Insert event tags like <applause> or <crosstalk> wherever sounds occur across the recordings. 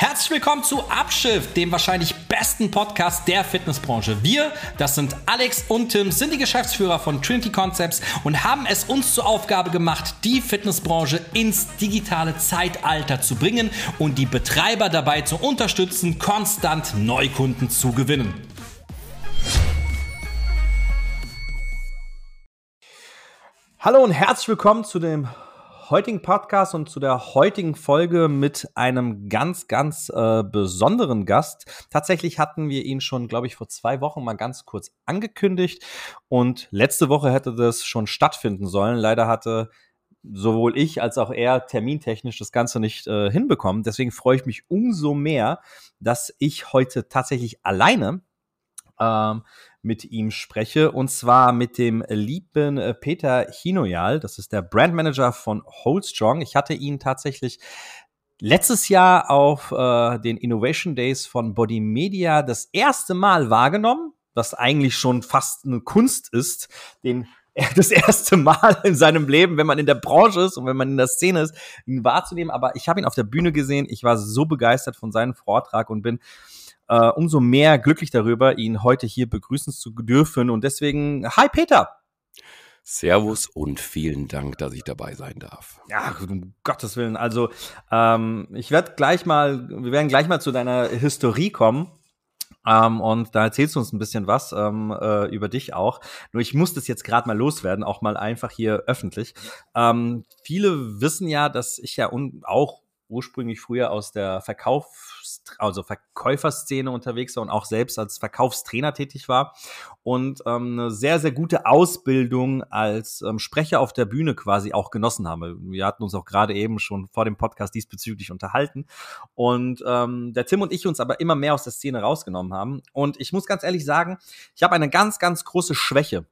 Herzlich willkommen zu Abschiff, dem wahrscheinlich besten Podcast der Fitnessbranche. Wir, das sind Alex und Tim, sind die Geschäftsführer von Trinity Concepts und haben es uns zur Aufgabe gemacht, die Fitnessbranche ins digitale Zeitalter zu bringen und die Betreiber dabei zu unterstützen, konstant Neukunden zu gewinnen. Hallo und herzlich willkommen zu dem heutigen Podcast und zu der heutigen Folge mit einem ganz, ganz äh, besonderen Gast. Tatsächlich hatten wir ihn schon, glaube ich, vor zwei Wochen mal ganz kurz angekündigt und letzte Woche hätte das schon stattfinden sollen. Leider hatte sowohl ich als auch er termintechnisch das Ganze nicht äh, hinbekommen. Deswegen freue ich mich umso mehr, dass ich heute tatsächlich alleine ähm, mit ihm spreche. Und zwar mit dem lieben äh, Peter Hinoyal. Das ist der Brandmanager von Holdstrong. Ich hatte ihn tatsächlich letztes Jahr auf äh, den Innovation Days von Body Media das erste Mal wahrgenommen, was eigentlich schon fast eine Kunst ist, den <laughs> das erste Mal in seinem Leben, wenn man in der Branche ist und wenn man in der Szene ist, ihn wahrzunehmen. Aber ich habe ihn auf der Bühne gesehen. Ich war so begeistert von seinem Vortrag und bin äh, umso mehr glücklich darüber, ihn heute hier begrüßen zu dürfen. Und deswegen, hi Peter! Servus und vielen Dank, dass ich dabei sein darf. Ja, um Gottes Willen. Also, ähm, ich werde gleich mal, wir werden gleich mal zu deiner Historie kommen. Ähm, und da erzählst du uns ein bisschen was ähm, äh, über dich auch. Nur ich muss das jetzt gerade mal loswerden, auch mal einfach hier öffentlich. Ähm, viele wissen ja, dass ich ja auch ursprünglich früher aus der Verkaufs also Verkäuferszene unterwegs war und auch selbst als Verkaufstrainer tätig war und ähm, eine sehr, sehr gute Ausbildung als ähm, Sprecher auf der Bühne quasi auch genossen habe. Wir hatten uns auch gerade eben schon vor dem Podcast diesbezüglich unterhalten und ähm, der Tim und ich uns aber immer mehr aus der Szene rausgenommen haben. Und ich muss ganz ehrlich sagen, ich habe eine ganz, ganz große Schwäche.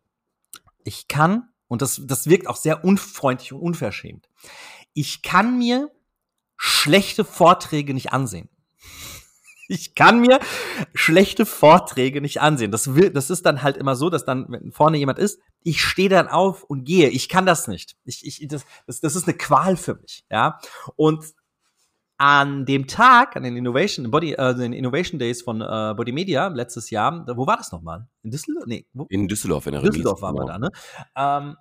Ich kann, und das, das wirkt auch sehr unfreundlich und unverschämt, ich kann mir schlechte Vorträge nicht ansehen. Ich kann mir schlechte Vorträge nicht ansehen. Das, will, das ist dann halt immer so, dass dann, wenn vorne jemand ist, ich stehe dann auf und gehe. Ich kann das nicht. Ich, ich, das, das, das ist eine Qual für mich. Ja. Und an dem Tag, an den Innovation, Body, äh, den Innovation Days von äh, Body Media letztes Jahr, wo war das nochmal? In Düsseldorf? Nee, wo? In Düsseldorf, in der Düsseldorf waren wir da, ne? Ähm,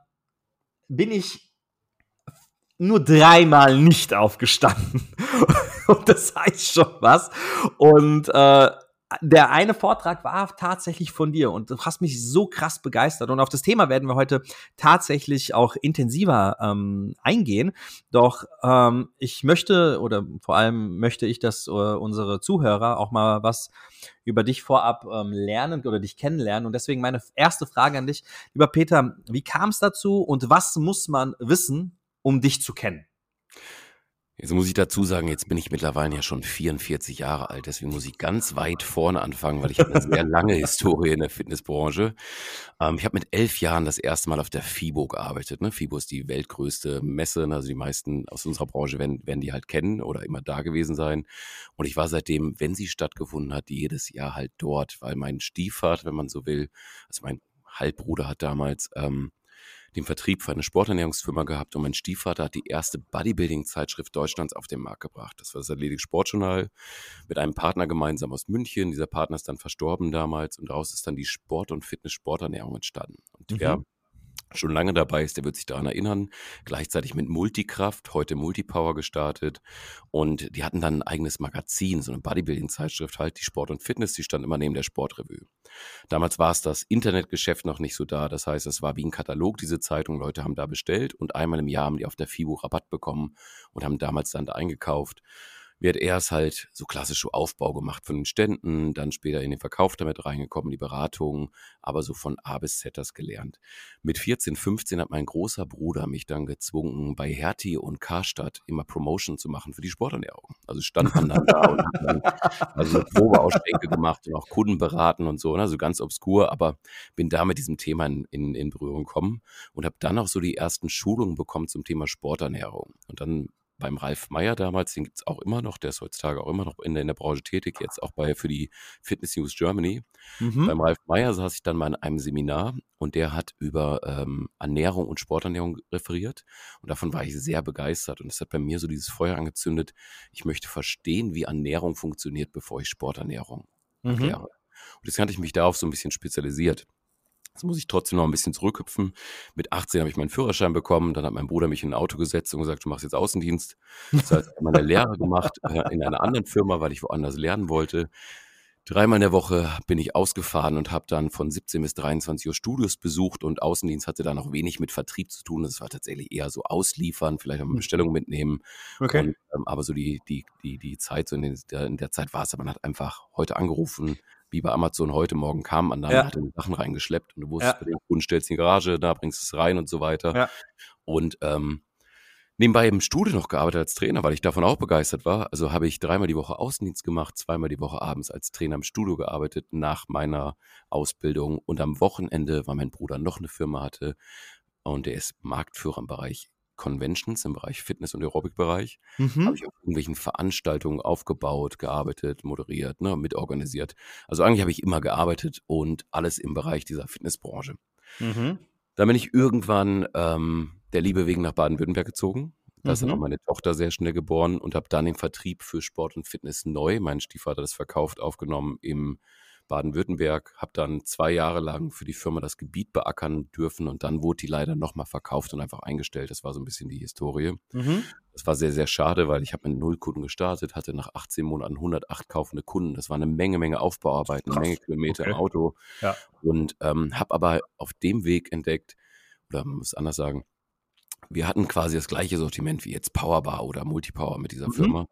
bin ich nur dreimal nicht aufgestanden. <laughs> <laughs> Und das heißt schon was. Und äh, der eine Vortrag war tatsächlich von dir und du hast mich so krass begeistert. Und auf das Thema werden wir heute tatsächlich auch intensiver ähm, eingehen. Doch ähm, ich möchte oder vor allem möchte ich, dass äh, unsere Zuhörer auch mal was über dich vorab ähm, lernen oder dich kennenlernen. Und deswegen meine erste Frage an dich, lieber Peter, wie kam es dazu und was muss man wissen, um dich zu kennen? Jetzt muss ich dazu sagen, jetzt bin ich mittlerweile ja schon 44 Jahre alt, deswegen muss ich ganz weit vorne anfangen, weil ich habe eine sehr lange Historie in der Fitnessbranche. Ähm, ich habe mit elf Jahren das erste Mal auf der FIBO gearbeitet. Ne? FIBO ist die weltgrößte Messe, also die meisten aus unserer Branche werden, werden die halt kennen oder immer da gewesen sein. Und ich war seitdem, wenn sie stattgefunden hat, jedes Jahr halt dort, weil mein Stiefvater, wenn man so will, also mein Halbbruder hat damals ähm, den Vertrieb für eine Sporternährungsfirma gehabt und mein Stiefvater hat die erste Bodybuilding-Zeitschrift Deutschlands auf den Markt gebracht. Das war das Athletic Sportjournal mit einem Partner gemeinsam aus München. Dieser Partner ist dann verstorben damals und daraus ist dann die Sport- und Fitness-Sporternährung entstanden. Und mhm. wer schon lange dabei ist, der wird sich daran erinnern. Gleichzeitig mit Multikraft, heute Multipower gestartet. Und die hatten dann ein eigenes Magazin, so eine Bodybuilding-Zeitschrift halt, die Sport und Fitness, die stand immer neben der Sportrevue. Damals war es das Internetgeschäft noch nicht so da. Das heißt, es war wie ein Katalog, diese Zeitung. Leute haben da bestellt und einmal im Jahr haben die auf der FIBO Rabatt bekommen und haben damals dann da eingekauft wird erst halt so klassische Aufbau gemacht von den Ständen, dann später in den Verkauf damit reingekommen, die Beratung, aber so von A bis Z das gelernt. Mit 14, 15 hat mein großer Bruder mich dann gezwungen, bei Hertie und Karstadt immer Promotion zu machen für die Sporternährung. Also stand man dann da und hat dann also Probeausschenke gemacht und auch Kunden beraten und so, also ganz obskur, aber bin da mit diesem Thema in, in, in Berührung gekommen und habe dann auch so die ersten Schulungen bekommen zum Thema Sporternährung. Und dann beim Ralf Meyer damals, den gibt es auch immer noch, der ist heutzutage auch immer noch in der, in der Branche tätig, jetzt auch bei für die Fitness News Germany. Mhm. Beim Ralf Meyer saß ich dann mal in einem Seminar und der hat über ähm, Ernährung und Sporternährung referiert und davon war ich sehr begeistert und es hat bei mir so dieses Feuer angezündet. Ich möchte verstehen, wie Ernährung funktioniert, bevor ich Sporternährung mhm. erkläre. Und jetzt hatte ich mich darauf so ein bisschen spezialisiert. Jetzt muss ich trotzdem noch ein bisschen zurückhüpfen. Mit 18 habe ich meinen Führerschein bekommen. Dann hat mein Bruder mich in ein Auto gesetzt und gesagt, du machst jetzt Außendienst. Das heißt, ich habe meine Lehre gemacht äh, in einer anderen Firma, weil ich woanders lernen wollte. Dreimal in der Woche bin ich ausgefahren und habe dann von 17 bis 23 Uhr Studios besucht und Außendienst hatte da noch wenig mit Vertrieb zu tun. Das war tatsächlich eher so ausliefern, vielleicht auch eine hm. Bestellung mitnehmen. Okay. Und, ähm, aber so die, die, die, die Zeit, so in, den, in der Zeit war es, man hat einfach heute angerufen, wie bei Amazon heute Morgen kam man dann, ja. hat die Sachen reingeschleppt und du wusstest, ja. bei dem Kunden stellst in die Garage, da bringst du es rein und so weiter. Ja. Und ähm, nebenbei im Studio noch gearbeitet als Trainer, weil ich davon auch begeistert war. Also habe ich dreimal die Woche Außendienst gemacht, zweimal die Woche abends als Trainer im Studio gearbeitet nach meiner Ausbildung und am Wochenende, weil mein Bruder noch eine Firma hatte und der ist Marktführer im Bereich Conventions im Bereich Fitness- und Aerobic-Bereich. Mhm. Habe ich auf irgendwelchen Veranstaltungen aufgebaut, gearbeitet, moderiert, ne, mitorganisiert. Also eigentlich habe ich immer gearbeitet und alles im Bereich dieser Fitnessbranche. Mhm. Dann bin ich irgendwann ähm, der Liebe wegen nach Baden-Württemberg gezogen. Da ist dann auch mhm. meine Tochter sehr schnell geboren und habe dann den Vertrieb für Sport und Fitness neu, mein Stiefvater das verkauft, aufgenommen im Baden-Württemberg, habe dann zwei Jahre lang für die Firma das Gebiet beackern dürfen und dann wurde die leider nochmal verkauft und einfach eingestellt. Das war so ein bisschen die Historie. Mhm. Das war sehr, sehr schade, weil ich habe mit null Kunden gestartet, hatte nach 18 Monaten 108 kaufende Kunden. Das war eine Menge, Menge Aufbauarbeiten, eine Menge Kilometer okay. im Auto. Ja. Und ähm, habe aber auf dem Weg entdeckt, oder man muss anders sagen, wir hatten quasi das gleiche Sortiment wie jetzt Powerbar oder Multipower mit dieser mhm. Firma.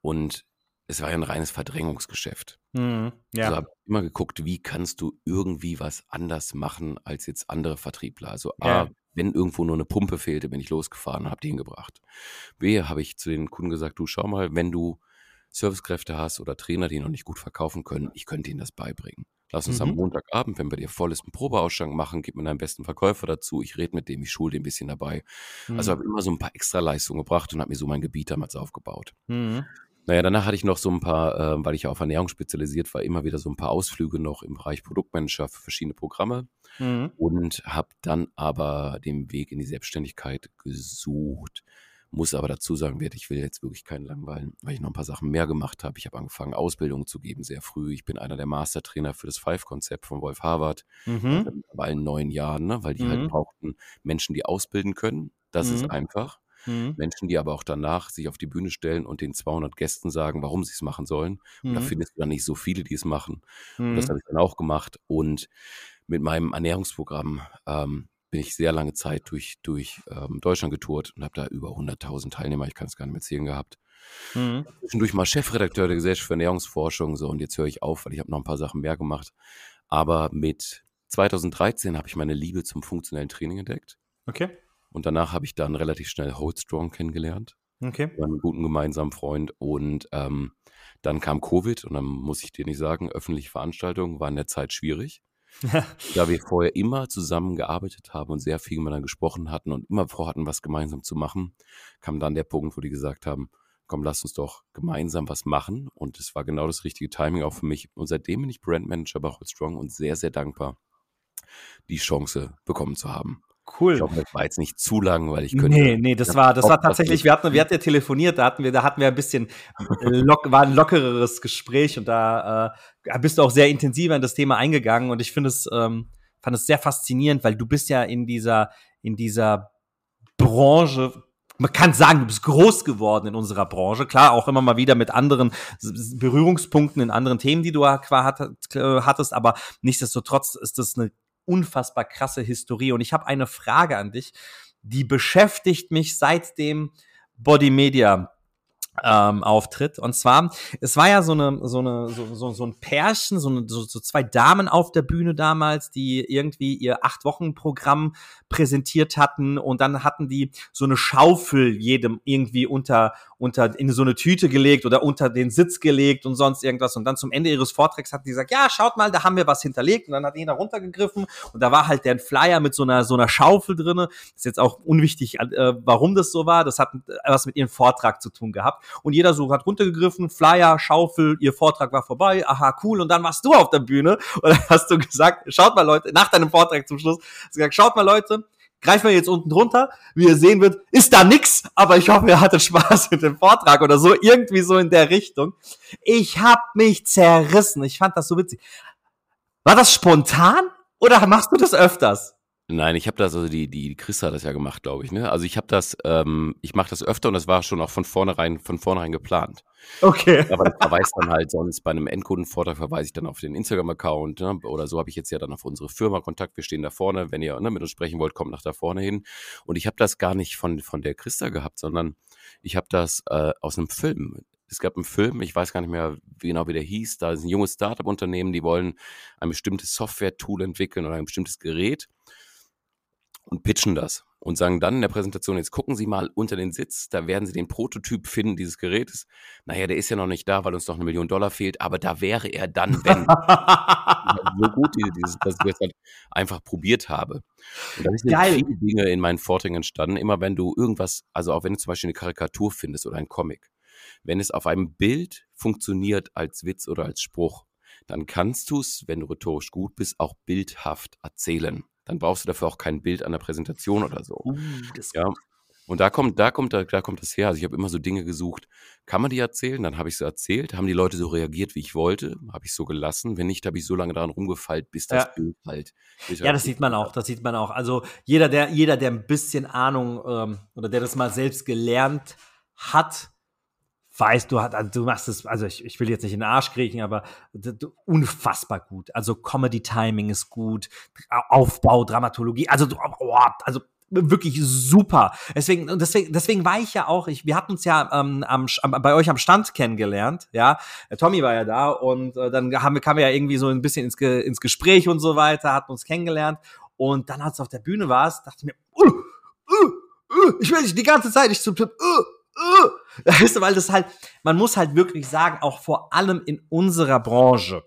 Und es war ja ein reines Verdrängungsgeschäft. Mhm, ja. Also habe immer geguckt, wie kannst du irgendwie was anders machen als jetzt andere Vertriebler. Also ja. A, wenn irgendwo nur eine Pumpe fehlte, bin ich losgefahren und habe die hingebracht. B, habe ich zu den Kunden gesagt, du schau mal, wenn du Servicekräfte hast oder Trainer, die noch nicht gut verkaufen können, ich könnte ihnen das beibringen. Lass uns mhm. am Montagabend, wenn wir dir voll ist, einen Probeausschank machen, gib mir deinen besten Verkäufer dazu, ich rede mit dem, ich schule den ein bisschen dabei. Also mhm. Also habe immer so ein paar extra Leistungen gebracht und habe mir so mein Gebiet damals aufgebaut. Mhm. Naja, danach hatte ich noch so ein paar, äh, weil ich ja auf Ernährung spezialisiert war, immer wieder so ein paar Ausflüge noch im Bereich Produktmanager für verschiedene Programme mhm. und habe dann aber den Weg in die Selbstständigkeit gesucht. Muss aber dazu sagen, ich will jetzt wirklich keinen langweilen, weil ich noch ein paar Sachen mehr gemacht habe. Ich habe angefangen, Ausbildung zu geben, sehr früh. Ich bin einer der Mastertrainer für das Five-Konzept von Wolf Harvard. Mhm. Bei allen neun Jahren, ne? weil die halt mhm. halt brauchten Menschen, die ausbilden können. Das mhm. ist einfach. Mhm. Menschen, die aber auch danach sich auf die Bühne stellen und den 200 Gästen sagen, warum sie es machen sollen. Und da mhm. findest du dann nicht so viele, die es machen. Und das mhm. habe ich dann auch gemacht. Und mit meinem Ernährungsprogramm ähm, bin ich sehr lange Zeit durch, durch ähm, Deutschland getourt und habe da über 100.000 Teilnehmer, ich kann es gar nicht mehr zählen gehabt. Mhm. Zwischendurch mal Chefredakteur der Gesellschaft für Ernährungsforschung, so und jetzt höre ich auf, weil ich habe noch ein paar Sachen mehr gemacht. Aber mit 2013 habe ich meine Liebe zum funktionellen Training entdeckt. Okay. Und danach habe ich dann relativ schnell Hold Strong kennengelernt. Okay. Einen guten gemeinsamen Freund. Und ähm, dann kam Covid und dann muss ich dir nicht sagen, öffentliche Veranstaltungen waren in der Zeit schwierig. <laughs> da wir vorher immer zusammen gearbeitet haben und sehr viel miteinander gesprochen hatten und immer vorhatten, was gemeinsam zu machen, kam dann der Punkt, wo die gesagt haben, komm, lass uns doch gemeinsam was machen. Und es war genau das richtige Timing auch für mich. Und seitdem bin ich Brandmanager bei Hold Strong und sehr, sehr dankbar, die Chance bekommen zu haben. Cool. Ich hoffe, das war jetzt nicht zu lang, weil ich könnte. Nee, nee, das war, das war tatsächlich, wir hatten, wir hatten ja telefoniert, da hatten wir, da hatten wir ein bisschen, lock, war ein lockereres Gespräch und da äh, bist du auch sehr intensiver in das Thema eingegangen und ich finde es, ähm, fand es sehr faszinierend, weil du bist ja in dieser, in dieser Branche man kann sagen, du bist groß geworden in unserer Branche. Klar, auch immer mal wieder mit anderen Berührungspunkten in anderen Themen, die du hattest, aber nichtsdestotrotz ist das eine unfassbar krasse Historie. Und ich habe eine Frage an dich, die beschäftigt mich seit dem Body Media ähm, Auftritt. Und zwar, es war ja so eine, so eine, so, so, so ein Pärchen, so, eine, so, so zwei Damen auf der Bühne damals, die irgendwie ihr acht Wochen Programm präsentiert hatten und dann hatten die so eine Schaufel jedem irgendwie unter unter in so eine Tüte gelegt oder unter den Sitz gelegt und sonst irgendwas. Und dann zum Ende ihres Vortrags hat die gesagt, ja, schaut mal, da haben wir was hinterlegt. Und dann hat jeder runtergegriffen und da war halt der Flyer mit so einer so einer Schaufel drinne. Ist jetzt auch unwichtig, äh, warum das so war. Das hat was mit ihrem Vortrag zu tun gehabt. Und jeder so hat runtergegriffen, Flyer, Schaufel, ihr Vortrag war vorbei. Aha, cool. Und dann warst du auf der Bühne und dann hast du gesagt, schaut mal Leute, nach deinem Vortrag zum Schluss, hast du gesagt, schaut mal Leute, greifen wir jetzt unten drunter, wie ihr sehen wird, ist da nix, aber ich hoffe, ihr hattet Spaß mit dem Vortrag oder so, irgendwie so in der Richtung. Ich hab mich zerrissen. Ich fand das so witzig. War das spontan oder machst du das öfters? Nein, ich habe das, also die, die Chris hat das ja gemacht, glaube ich. Ne? Also ich habe das, ähm, ich mache das öfter und das war schon auch von vornherein, von vornherein geplant. Okay. Aber das verweist dann halt sonst bei einem Endkundenvortrag verweise ich dann auf den Instagram-Account ne? oder so habe ich jetzt ja dann auf unsere Firma Kontakt. Wir stehen da vorne. Wenn ihr ne, mit uns sprechen wollt, kommt nach da vorne hin. Und ich habe das gar nicht von, von der Christa gehabt, sondern ich habe das äh, aus einem Film. Es gab einen Film, ich weiß gar nicht mehr wie genau, wie der hieß. Da ist ein junges Startup-Unternehmen, die wollen ein bestimmtes Software-Tool entwickeln oder ein bestimmtes Gerät und pitchen das und sagen dann in der Präsentation, jetzt gucken Sie mal unter den Sitz, da werden Sie den Prototyp finden dieses Gerätes. Naja, der ist ja noch nicht da, weil uns noch eine Million Dollar fehlt, aber da wäre er dann, wenn. <laughs> so gut, dieses, dass ich das halt einfach probiert habe. Und da sind Geil. viele Dinge in meinen Vorträgen entstanden, immer wenn du irgendwas, also auch wenn du zum Beispiel eine Karikatur findest oder ein Comic, wenn es auf einem Bild funktioniert als Witz oder als Spruch, dann kannst du es, wenn du rhetorisch gut bist, auch bildhaft erzählen dann brauchst du dafür auch kein Bild an der Präsentation oder so. Uh, ja. Und da kommt, da kommt, da, da kommt das her. Also ich habe immer so Dinge gesucht, kann man die erzählen? Dann habe ich sie erzählt. Haben die Leute so reagiert, wie ich wollte? Habe ich so gelassen? Wenn nicht, habe ich so lange daran rumgefeilt, bis das ja. Bild halt. Ja, das sieht man auch. Das sieht man auch. Also jeder, der, jeder, der ein bisschen Ahnung ähm, oder der das mal selbst gelernt hat, weißt, du, also du machst es, also ich, ich will jetzt nicht in den Arsch kriechen, aber du, unfassbar gut. Also Comedy-Timing ist gut, Aufbau, Dramatologie, also, oh, also wirklich super. Deswegen, deswegen, deswegen war ich ja auch, ich, wir hatten uns ja ähm, am, am, bei euch am Stand kennengelernt, ja. Tommy war ja da und äh, dann haben wir, kamen wir ja irgendwie so ein bisschen ins, Ge, ins Gespräch und so weiter, hatten uns kennengelernt und dann, als du auf der Bühne warst, dachte ich mir, uh, uh, uh, ich will dich die ganze Zeit nicht zum Tipp, uh, Weißt du, weil das halt, man muss halt wirklich sagen, auch vor allem in unserer Branche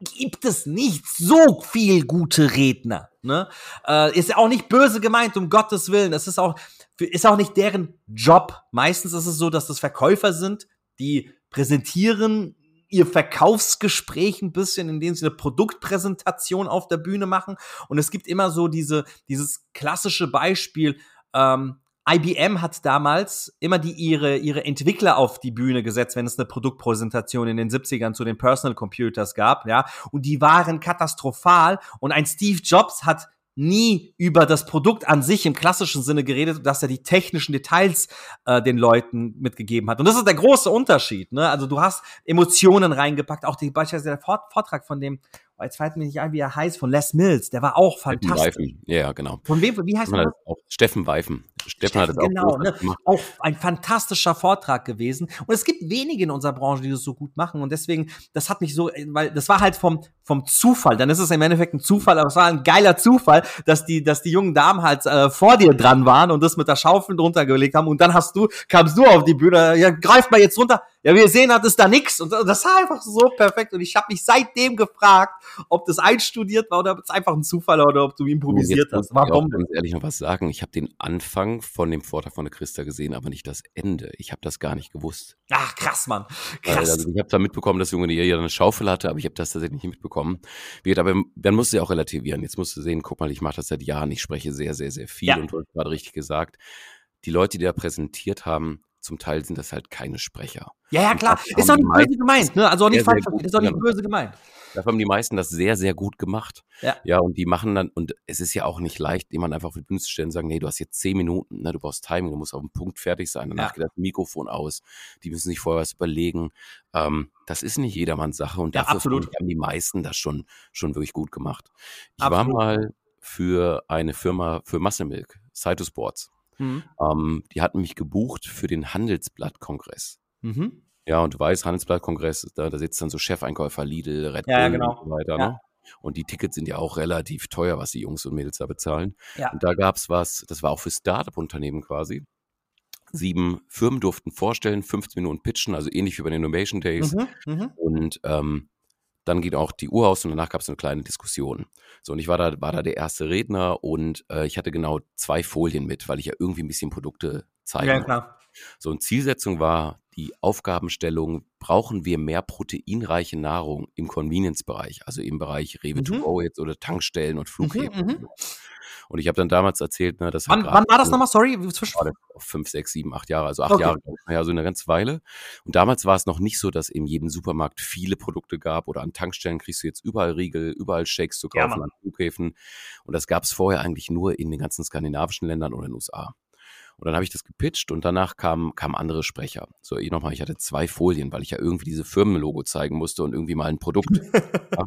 gibt es nicht so viel gute Redner. Ne? Äh, ist ja auch nicht böse gemeint, um Gottes Willen. Es ist auch, ist auch nicht deren Job. Meistens ist es so, dass das Verkäufer sind, die präsentieren ihr Verkaufsgespräch ein bisschen, indem sie eine Produktpräsentation auf der Bühne machen. Und es gibt immer so diese, dieses klassische Beispiel, ähm, IBM hat damals immer die ihre, ihre Entwickler auf die Bühne gesetzt, wenn es eine Produktpräsentation in den 70ern zu den Personal Computers gab, ja. Und die waren katastrophal. Und ein Steve Jobs hat nie über das Produkt an sich im klassischen Sinne geredet, dass er die technischen Details äh, den Leuten mitgegeben hat. Und das ist der große Unterschied. Ne? Also du hast Emotionen reingepackt, auch die, beispielsweise der Vortrag von dem jetzt fällt mir nicht ein, wie er heißt, von Les Mills, der war auch fantastisch. Weifen. Ja, genau. Von wem, wie heißt er? Steffen Weifen. Steffen, hat es auch genau, ne? Auch ein fantastischer Vortrag gewesen. Und es gibt wenige in unserer Branche, die das so gut machen. Und deswegen, das hat mich so, weil das war halt vom, vom Zufall. Dann ist es im Endeffekt ein Zufall, aber es war ein geiler Zufall, dass die, dass die jungen Damen halt äh, vor dir dran waren und das mit der Schaufel drunter gelegt haben. Und dann hast du, kamst du auf die Bühne, ja, greift mal jetzt runter ja, wir sehen, hat es da nichts. Und das war einfach so perfekt. Und ich habe mich seitdem gefragt, ob das einstudiert war oder ob es einfach ein Zufall war oder ob du improvisiert hast. War ich ganz ehrlich noch was sagen. Ich habe den Anfang von dem Vortrag von der Christa gesehen, aber nicht das Ende. Ich habe das gar nicht gewusst. Ach, krass, Mann. Krass. Also ich habe da mitbekommen, dass Junge hier eine Schaufel hatte, aber ich habe das tatsächlich nicht mitbekommen. Aber dann musst du ja auch relativieren. Jetzt musst du sehen, guck mal, ich mache das seit Jahren. Ich spreche sehr, sehr, sehr viel. Ja. Und du hast gerade richtig gesagt, die Leute, die da präsentiert haben, zum Teil sind das halt keine Sprecher. Ja, ja, klar. Ist auch nicht böse gemeint, ne? Also auch nicht falsch verstehen, ist auch nicht böse gemeint. Dafür haben die meisten das sehr, sehr gut gemacht. Ja. Ja, und die machen dann, und es ist ja auch nicht leicht, jemand einfach auf die Bühne zu stellen und sagen, nee, du hast jetzt zehn Minuten, ne, du brauchst Timing, du musst auf dem Punkt fertig sein, danach ja. geht das Mikrofon aus, die müssen sich vorher was überlegen. Ähm, das ist nicht jedermanns Sache und dafür absolut. haben die meisten das schon, schon wirklich gut gemacht. Ich absolut. war mal für eine Firma, für Muscle Milk, Cytosports. Mhm. Ähm, die hatten mich gebucht für den Handelsblatt-Kongress. Mhm. Ja, und du weißt, Handelsblatt-Kongress, da, da sitzt dann so Chefeinkäufer Lidl, Red Bull ja, genau. und so weiter. Ja. Ne? Und die Tickets sind ja auch relativ teuer, was die Jungs und Mädels da bezahlen. Ja. Und da gab es was, das war auch für Startup-Unternehmen quasi. sieben Firmen durften vorstellen, 15 Minuten pitchen, also ähnlich wie bei den Innovation Days. Mhm, mhm. Und ähm, dann geht auch die Uhr aus und danach gab es eine kleine Diskussion. So, und ich war da, war da der erste Redner und äh, ich hatte genau zwei Folien mit, weil ich ja irgendwie ein bisschen Produkte zeigen Ja, klar. So, und Zielsetzung war die Aufgabenstellung, brauchen wir mehr proteinreiche Nahrung im Convenience-Bereich, also im Bereich Rewe to Mhm. go jetzt oder Tankstellen und Flughäfen. Mhm, und ich habe dann damals erzählt, ne, das Wann, wann war das nochmal? Sorry, zwischen. fünf, sechs, sieben, acht Jahre, also acht Okay. Jahre, ja, so eine ganze Weile. Und damals war es noch nicht so, dass in jedem Supermarkt viele Produkte gab oder an Tankstellen kriegst du jetzt überall Riegel, überall Shakes zu Ja, kaufen, Mann. an Flughäfen. Und das gab es vorher eigentlich nur in den ganzen skandinavischen Ländern oder in den USA. Und dann habe ich das gepitcht und danach kamen kamen andere Sprecher. So, ich nochmal, ich hatte zwei Folien, weil ich ja irgendwie diese Firmenlogo zeigen musste und irgendwie mal ein Produkt. <laughs> ja.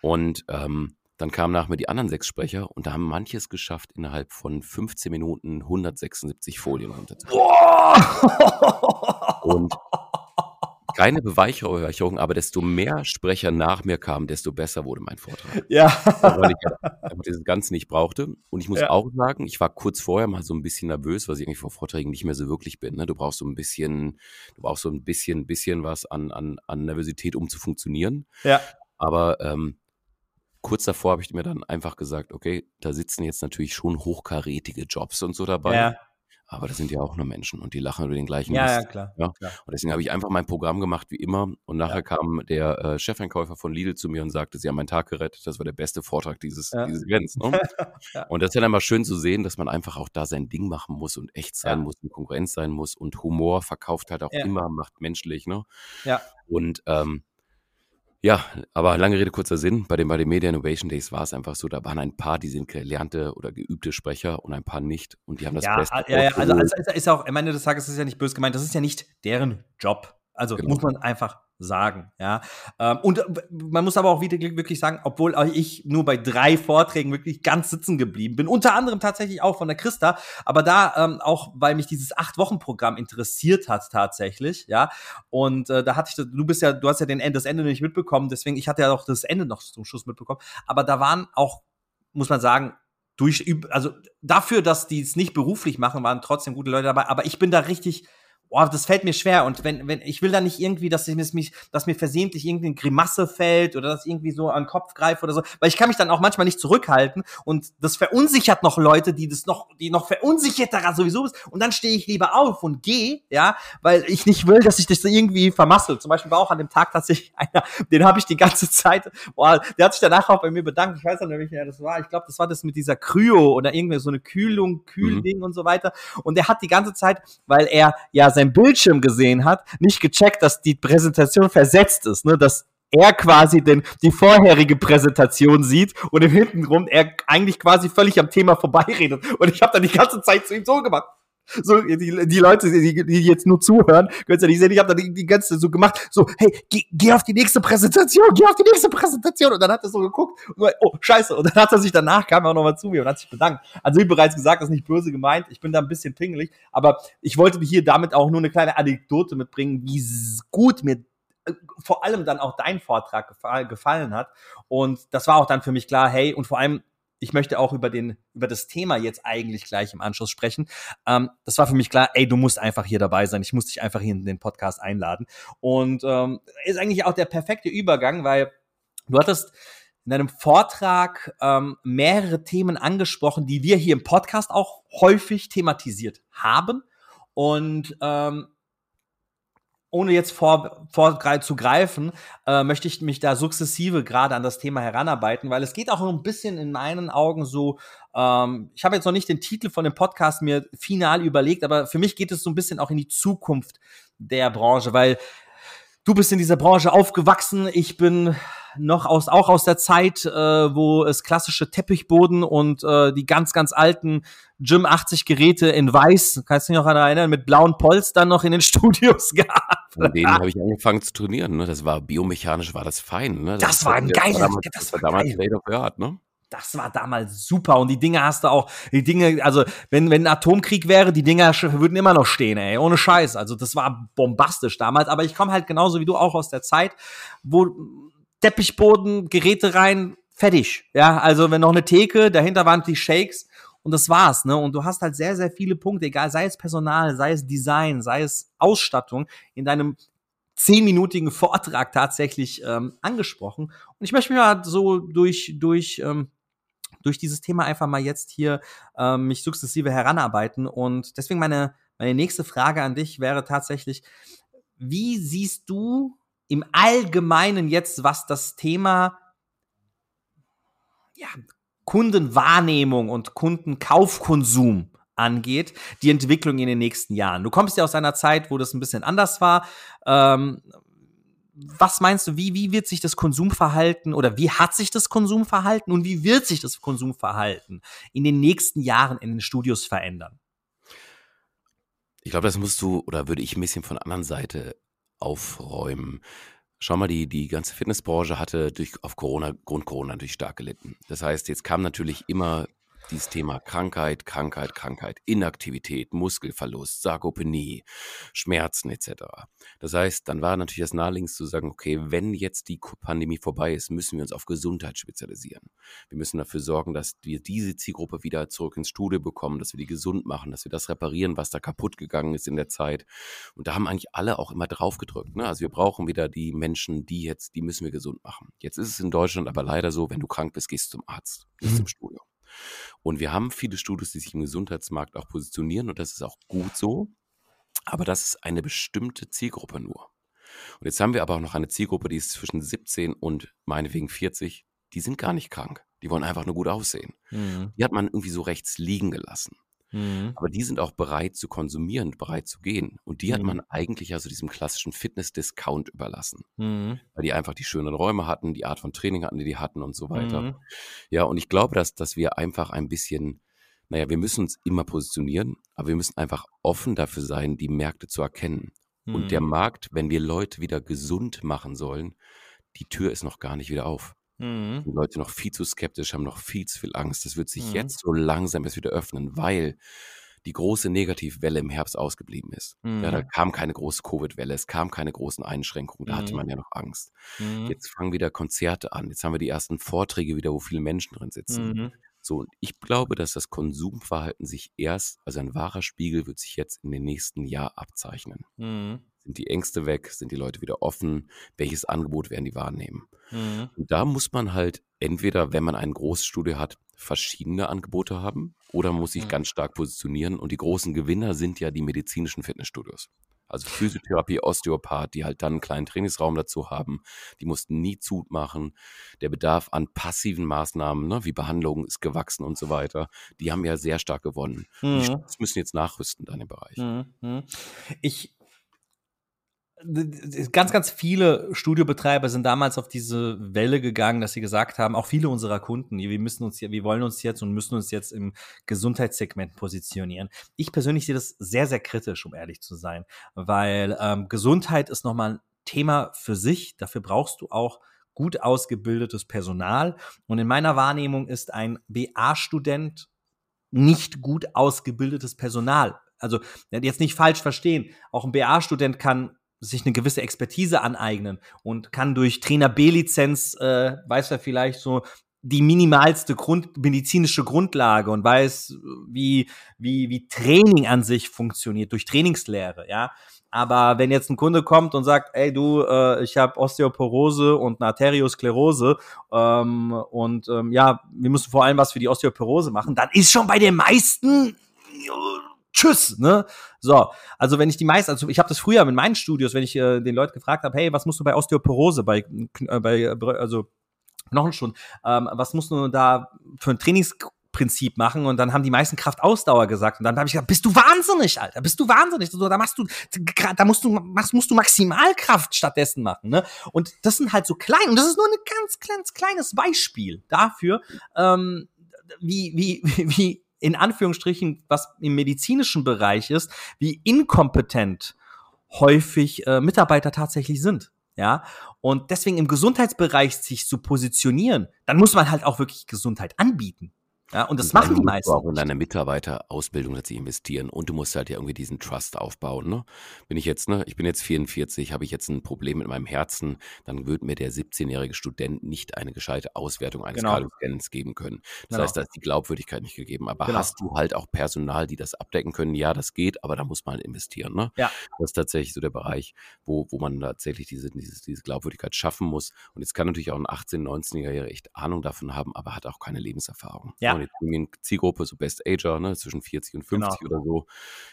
Und ähm, dann kamen nach mir die anderen sechs Sprecher und da haben manches geschafft, innerhalb von 15 Minuten 176 Folien runterzubringen. Boah! Und keine Beweicherung, aber desto mehr Sprecher nach mir kamen, desto besser wurde mein Vortrag. <laughs> ja. Weil ich ja einfach dieses Ganze nicht brauchte. Und ich muss Ja. auch sagen, ich war kurz vorher mal so ein bisschen nervös, was ich eigentlich vor Vorträgen nicht mehr so wirklich bin. Ne? Du brauchst so ein bisschen, du brauchst so ein bisschen, bisschen was an, an, an Nervosität, um zu funktionieren. Ja. Aber ähm, kurz davor habe ich mir dann einfach gesagt, okay, da sitzen jetzt natürlich schon hochkarätige Jobs und so dabei. Ja, Aber das sind ja auch nur Menschen und die lachen über den gleichen ja, Mist. ja, klar. Ja. klar. Und deswegen habe ich einfach mein Programm gemacht wie immer. Und nachher Ja. kam der äh, Chefeinkäufer von Lidl zu mir und sagte, sie haben meinen Tag gerettet. Das war der beste Vortrag dieses, Ja. dieses Events. Ne? <laughs> Und das ist ja dann mal schön zu sehen, dass man einfach auch da sein Ding machen muss und echt sein muss und Konkurrenz sein muss. Und Humor verkauft halt auch immer, macht menschlich. Ne? Ja. Und ähm, ja, aber lange Rede, kurzer Sinn. Bei den, bei den Media Innovation Days war es einfach so, da waren ein paar, die sind gelernte oder geübte Sprecher und ein paar nicht. Und die haben das Ja, Beste ja, ja, also, also ist, ist auch, am Ende des Tages ist es ja nicht böse gemeint, das ist ja nicht deren Job. Also Genau. muss man einfach sagen, ja. Ähm, und äh, man muss aber auch wieder wirklich sagen, obwohl ich nur bei drei Vorträgen wirklich ganz sitzen geblieben bin, unter anderem tatsächlich auch von der Christa, aber da ähm, auch, weil mich dieses Acht-Wochen-Programm interessiert hat tatsächlich, ja. Und äh, da hatte ich, du bist ja, du hast ja den End, das Ende nicht mitbekommen, deswegen, ich hatte ja auch das Ende noch zum Schluss mitbekommen, aber da waren auch, muss man sagen, durch, also dafür, dass die es nicht beruflich machen, waren trotzdem gute Leute dabei, aber ich bin da richtig, oh, das fällt mir schwer und wenn, wenn, ich will da nicht irgendwie, dass ich mich, dass mir versehentlich irgendeine Grimasse fällt oder dass ich irgendwie so an den Kopf greife oder so, weil ich kann mich dann auch manchmal nicht zurückhalten und das verunsichert noch Leute, die das noch, die noch verunsicherter sowieso ist und dann stehe ich lieber auf und gehe, ja, weil ich nicht will, dass ich das irgendwie vermassel. Zum Beispiel war auch an dem Tag tatsächlich <laughs> einer, den habe ich die ganze Zeit, boah, der hat sich danach auch bei mir bedankt. Ich weiß nicht, wer das war. Ich glaube, das war das mit dieser Kryo oder irgendwie so eine Kühlung, Kühlding und so weiter. Und der hat die ganze Zeit, weil er ja sein Bildschirm gesehen hat, nicht gecheckt, dass die Präsentation versetzt ist, ne, dass er quasi den, die vorherige Präsentation sieht und im Hintergrund er eigentlich quasi völlig am Thema vorbeiredet. Und ich habe dann die ganze Zeit zu ihm so gemacht. So, die, die Leute, die, die jetzt nur zuhören, können es ja nicht sehen, ich habe dann die, die ganze so gemacht, so, hey, geh, geh auf die nächste Präsentation, geh auf die nächste Präsentation. Und dann hat er so geguckt, und so, oh, scheiße. Und dann hat er sich danach, kam er auch nochmal zu mir und hat sich bedankt. Also wie bereits gesagt, das ist nicht böse gemeint, ich bin da ein bisschen pingelig, aber ich wollte hier damit auch nur eine kleine Anekdote mitbringen, wie gut mir äh, vor allem dann auch dein Vortrag gefa gefallen hat. Und das war auch dann für mich klar, hey, und vor allem, ich möchte auch über den, über das Thema jetzt eigentlich gleich im Anschluss sprechen. Ähm, das war für mich klar, ey, du musst einfach hier dabei sein. Ich muss dich einfach hier in den Podcast einladen. Und ähm, ist eigentlich auch der perfekte Übergang, weil du hattest in deinem Vortrag ähm, mehrere Themen angesprochen, die wir hier im Podcast auch häufig thematisiert haben. Und ähm, ohne jetzt vor, vor zu greifen, äh, möchte ich mich da sukzessive gerade an das Thema heranarbeiten, weil es geht auch ein bisschen in meinen Augen so, ähm, ich habe jetzt noch nicht den Titel von dem Podcast mir final überlegt, aber für mich geht es so ein bisschen auch in die Zukunft der Branche, weil du bist in dieser Branche aufgewachsen, ich bin noch aus, auch aus der Zeit, äh, wo es klassische Teppichboden und äh, die ganz, ganz alten Gym 80 Geräte in weiß, kannst du dich noch daran erinnern, mit blauen Polstern noch in den <laughs> Studios gab. Von <laughs> denen habe ich angefangen zu trainieren. Ne? Das war biomechanisch, war das fein. Ne? Das war ein das geiles- damals, das das war damals geil. Of the Art, ne? Das war damals super und die Dinge hast du auch, die Dinge, also wenn, wenn ein Atomkrieg wäre, die Dinger würden immer noch stehen, ey, ohne Scheiß. Also das war bombastisch damals, aber ich komme halt genauso wie du auch aus der Zeit, wo Teppichboden, Geräte rein, fertig. Ja, also wenn noch eine Theke, dahinter waren die Shakes und das war's, ne? Und du hast halt sehr, sehr viele Punkte, egal, sei es Personal, sei es Design, sei es Ausstattung, in deinem zehnminütigen Vortrag tatsächlich ähm, angesprochen. Und ich möchte mich mal so durch, durch, ähm, durch dieses Thema einfach mal jetzt hier ähm, mich sukzessive heranarbeiten. Und deswegen meine, meine nächste Frage an dich wäre tatsächlich, wie siehst du im Allgemeinen jetzt, was das Thema ja, Kundenwahrnehmung und Kundenkaufkonsum angeht, die Entwicklung in den nächsten Jahren. Du kommst ja aus einer Zeit, wo das ein bisschen anders war. Ähm, was meinst du, wie, wie wird sich das Konsumverhalten oder wie hat sich das Konsumverhalten und wie wird sich das Konsumverhalten in den nächsten Jahren in den Studios verändern? Ich glaube, das musst du oder würde ich ein bisschen von der anderen Seite aufräumen. Schau mal, die, die ganze Fitnessbranche hatte durch, auf Corona, Grund Corona natürlich stark gelitten. Das heißt, jetzt kam natürlich immer dieses Thema Krankheit, Krankheit, Krankheit, Inaktivität, Muskelverlust, Sarkopenie, Schmerzen etc. Das heißt, dann war natürlich das naheliegendste zu sagen, okay, wenn jetzt die Pandemie vorbei ist, müssen wir uns auf Gesundheit spezialisieren. Wir müssen dafür sorgen, dass wir diese Zielgruppe wieder zurück ins Studio bekommen, dass wir die gesund machen, dass wir das reparieren, was da kaputt gegangen ist in der Zeit. Und da haben eigentlich alle auch immer drauf gedrückt. Ne? Also wir brauchen wieder die Menschen, die jetzt, die müssen wir gesund machen. Jetzt ist es in Deutschland aber leider so, wenn du krank bist, gehst du zum Arzt, nicht mhm. zum Studio. Und wir haben viele Studios, die sich im Gesundheitsmarkt auch positionieren und das ist auch gut so. Aber das ist eine bestimmte Zielgruppe nur. Und jetzt haben wir aber auch noch eine Zielgruppe, die ist zwischen 17 und meinetwegen 40. Die sind gar nicht krank. Die wollen einfach nur gut aussehen. Mhm. Die hat man irgendwie so rechts liegen gelassen. Mhm. Aber die sind auch bereit zu konsumieren, bereit zu gehen. Und die hat man mhm. eigentlich also diesem klassischen Fitness-Discount überlassen. Mhm. Weil die einfach die schönen Räume hatten, die Art von Training hatten, die die hatten und so weiter. Mhm. Ja, und ich glaube, dass, dass wir einfach ein bisschen, naja, wir müssen uns immer positionieren, aber wir müssen einfach offen dafür sein, die Märkte zu erkennen. Und der mhm. Markt, wenn wir Leute wieder gesund machen sollen, die Tür ist noch gar nicht wieder auf. Mhm. Die Leute noch viel zu skeptisch, haben noch viel zu viel Angst. Das wird sich mhm. jetzt so langsam erst wieder öffnen, weil die große Negativwelle im Herbst ausgeblieben ist. Mhm. Ja, da mhm. kam keine große Covid-Welle, es kam keine großen Einschränkungen, da hatte man mhm. ja noch Angst. Mhm. Jetzt fangen wieder Konzerte an, jetzt haben wir die ersten Vorträge wieder, wo viele Menschen drin sitzen. So, und ich glaube, dass das Konsumverhalten sich erst, also ein wahrer Spiegel wird sich jetzt in den nächsten Jahr abzeichnen. Sind die Ängste weg? Sind die Leute wieder offen? Welches Angebot werden die wahrnehmen? Mhm. Und da muss man halt entweder, wenn man ein großes Studio hat, verschiedene Angebote haben oder muss sich mhm. ganz stark positionieren. Und die großen Gewinner sind ja die medizinischen Fitnessstudios. Also Physiotherapie, Osteopath, die halt dann einen kleinen Trainingsraum dazu haben. Die mussten nie zumachen. Der Bedarf an passiven Maßnahmen, ne, wie Behandlungen ist gewachsen und so weiter, die haben ja sehr stark gewonnen. Mhm. Die müssen jetzt nachrüsten dann im Bereich. Mhm. mhm. Ich ganz, ganz viele Studiobetreiber sind damals auf diese Welle gegangen, dass sie gesagt haben, auch viele unserer Kunden, wir müssen uns wir wollen uns jetzt und müssen uns jetzt im Gesundheitssegment positionieren. Ich persönlich sehe das sehr, sehr kritisch, um ehrlich zu sein, weil ähm, Gesundheit ist nochmal ein Thema für sich. Dafür brauchst du auch gut ausgebildetes Personal. Und in meiner Wahrnehmung ist ein BA-Student nicht gut ausgebildetes Personal. Also jetzt nicht falsch verstehen. Auch ein BA-Student kann sich eine gewisse Expertise aneignen und kann durch Trainer B-Lizenz, äh, weiß er vielleicht so die minimalste Grund, medizinische Grundlage und weiß, wie, wie, wie Training an sich funktioniert, durch Trainingslehre, ja. Aber wenn jetzt ein Kunde kommt und sagt, ey du, äh, ich habe Osteoporose und eine Arteriosklerose ähm, und ähm, ja, wir müssen vor allem was für die Osteoporose machen, dann ist schon bei den meisten tschüss, ne? So, also wenn ich die meisten, also ich habe das früher mit meinen Studios, wenn ich äh, den Leuten gefragt habe, hey, was musst du bei Osteoporose, bei, äh, bei also Knochenschwund, ähm, was musst du da für ein Trainingsprinzip machen und dann haben die meisten Kraftausdauer gesagt und dann habe ich gesagt, bist du wahnsinnig, Alter, bist du wahnsinnig, da machst du, da musst du, machst, musst du Maximalkraft stattdessen machen, ne? Und das sind halt so klein und das ist nur ein ganz, ganz kleines Beispiel dafür, ähm, wie, wie, wie in Anführungsstrichen, was im medizinischen Bereich ist, wie inkompetent häufig äh, Mitarbeiter tatsächlich sind. Ja, und deswegen im Gesundheitsbereich sich zu positionieren, dann muss man halt auch wirklich Gesundheit anbieten. Ja, und das und machen die meisten. Du auch in deine Mitarbeiterausbildung letztlich investieren und du musst halt ja irgendwie diesen Trust aufbauen. Ne? Bin ich jetzt, ne, ich bin jetzt 44, habe ich jetzt ein Problem mit meinem Herzen, dann wird mir der 17-jährige Student nicht eine gescheite Auswertung eines genau. Geben können. Das genau. heißt, da ist die Glaubwürdigkeit nicht gegeben. Aber genau. hast du halt auch Personal, die das abdecken können? Ja, das geht, aber da muss man halt investieren. Ne? Ja. Das ist tatsächlich so der Bereich, wo, wo man tatsächlich diese, diese, diese Glaubwürdigkeit schaffen muss. Und jetzt kann natürlich auch ein 18-, 19-Jähriger echt Ahnung davon haben, aber hat auch keine Lebenserfahrung. Ja eine Zielgruppe, so Best Ager, ne, zwischen 40 und 50 genau. oder so.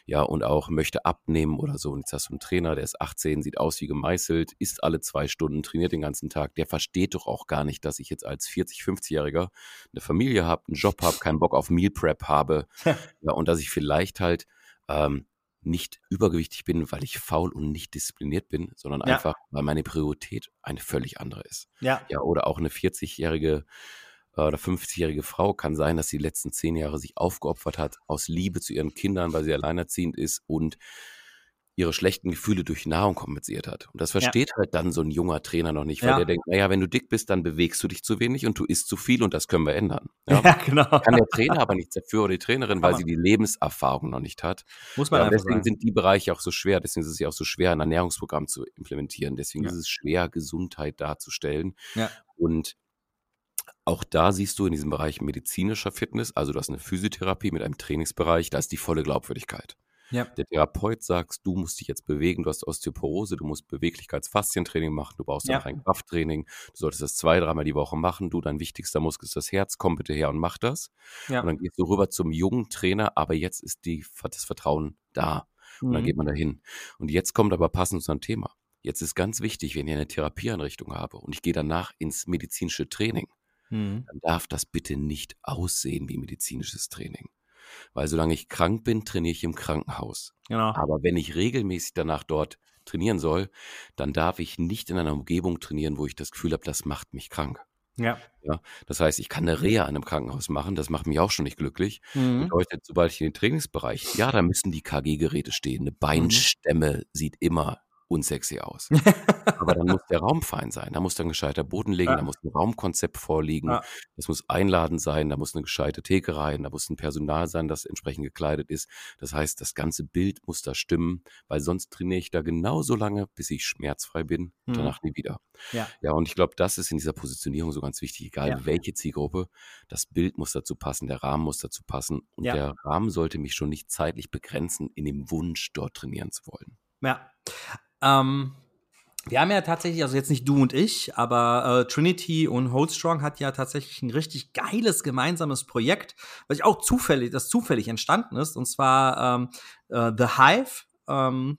Ja, und auch möchte abnehmen oder so. Und jetzt hast du einen Trainer, der ist 18, sieht aus wie gemeißelt, isst alle zwei Stunden, trainiert den ganzen Tag. Der versteht doch auch gar nicht, dass ich jetzt als 40, 50-Jähriger eine Familie habe, einen Job habe, keinen Bock auf Meal Prep habe. <laughs> ja, und dass ich vielleicht halt ähm, nicht übergewichtig bin, weil ich faul und nicht diszipliniert bin, sondern ja. einfach, weil meine Priorität eine völlig andere ist. Ja. Ja, oder auch eine 40-jährige äh, oder 50-jährige Frau kann sein, dass sie die letzten zehn Jahre sich aufgeopfert hat aus Liebe zu ihren Kindern, weil sie alleinerziehend ist und ihre schlechten Gefühle durch Nahrung kompensiert hat. Und das versteht ja. halt dann so ein junger Trainer noch nicht, weil ja. der denkt, naja, wenn du dick bist, dann bewegst du dich zu wenig und du isst zu viel und das können wir ändern. <laughs> Ja, ja genau. Kann der Trainer aber nichts dafür oder die Trainerin, weil sie die Lebenserfahrung noch nicht hat. Muss man ja, Deswegen sagen. sind die Bereiche auch so schwer, deswegen ist es ja auch so schwer, ein Ernährungsprogramm zu implementieren. Deswegen ist es schwer, Gesundheit darzustellen. Ja. Und auch da siehst du in diesem Bereich medizinischer Fitness, also du hast eine Physiotherapie mit einem Trainingsbereich, da ist die volle Glaubwürdigkeit. Ja. Der Therapeut sagt, du musst dich jetzt bewegen, du hast Osteoporose, du musst Beweglichkeitsfaszientraining machen, du brauchst ja. ein Krafttraining, du solltest das zwei, dreimal die Woche machen, du, dein wichtigster Muskel ist das Herz, komm bitte her und mach das. Ja. Und dann gehst du rüber zum jungen Trainer, aber jetzt ist die, das Vertrauen da. Und dann mhm. geht man dahin. Und jetzt kommt aber passend zu einem Thema. Jetzt ist ganz wichtig, wenn ich eine Therapieeinrichtung habe und ich gehe danach ins medizinische Training, mhm. dann darf das bitte nicht aussehen wie medizinisches Training. Weil solange ich krank bin, trainiere ich im Krankenhaus. Genau. Aber wenn ich regelmäßig danach dort trainieren soll, dann darf ich nicht in einer Umgebung trainieren, wo ich das Gefühl habe, das macht mich krank. Ja. ja. Das heißt, ich kann eine Reha in einem Krankenhaus machen, das macht mich auch schon nicht glücklich. Mhm. Bedeutet, sobald ich in den Trainingsbereich, ja, da müssen die KG-Geräte stehen. Eine mhm. Beinstämme mhm. sieht immer unsexy aus. <laughs> Aber dann muss der Raum fein sein. Da muss dann ein gescheiter Boden liegen, ja. da muss ein Raumkonzept vorliegen, ja. das muss einladend sein, da muss eine gescheite Theke rein, da muss ein Personal sein, das entsprechend gekleidet ist. Das heißt, das ganze Bild muss da stimmen, weil sonst trainiere ich da genauso lange, bis ich schmerzfrei bin und mhm. danach nie wieder. Ja. ja, und ich glaube, das ist in dieser Positionierung so ganz wichtig, egal ja. welche Zielgruppe, das Bild muss dazu passen, der Rahmen muss dazu passen und der Rahmen sollte mich schon nicht zeitlich begrenzen in dem Wunsch, dort trainieren zu wollen. Ja. Ähm, wir haben ja tatsächlich, also jetzt nicht du und ich, aber äh, Trinity und Holdstrong hat ja tatsächlich ein richtig geiles gemeinsames Projekt, was ich auch zufällig, das zufällig entstanden ist, und zwar ähm, äh, The Hive. Ähm,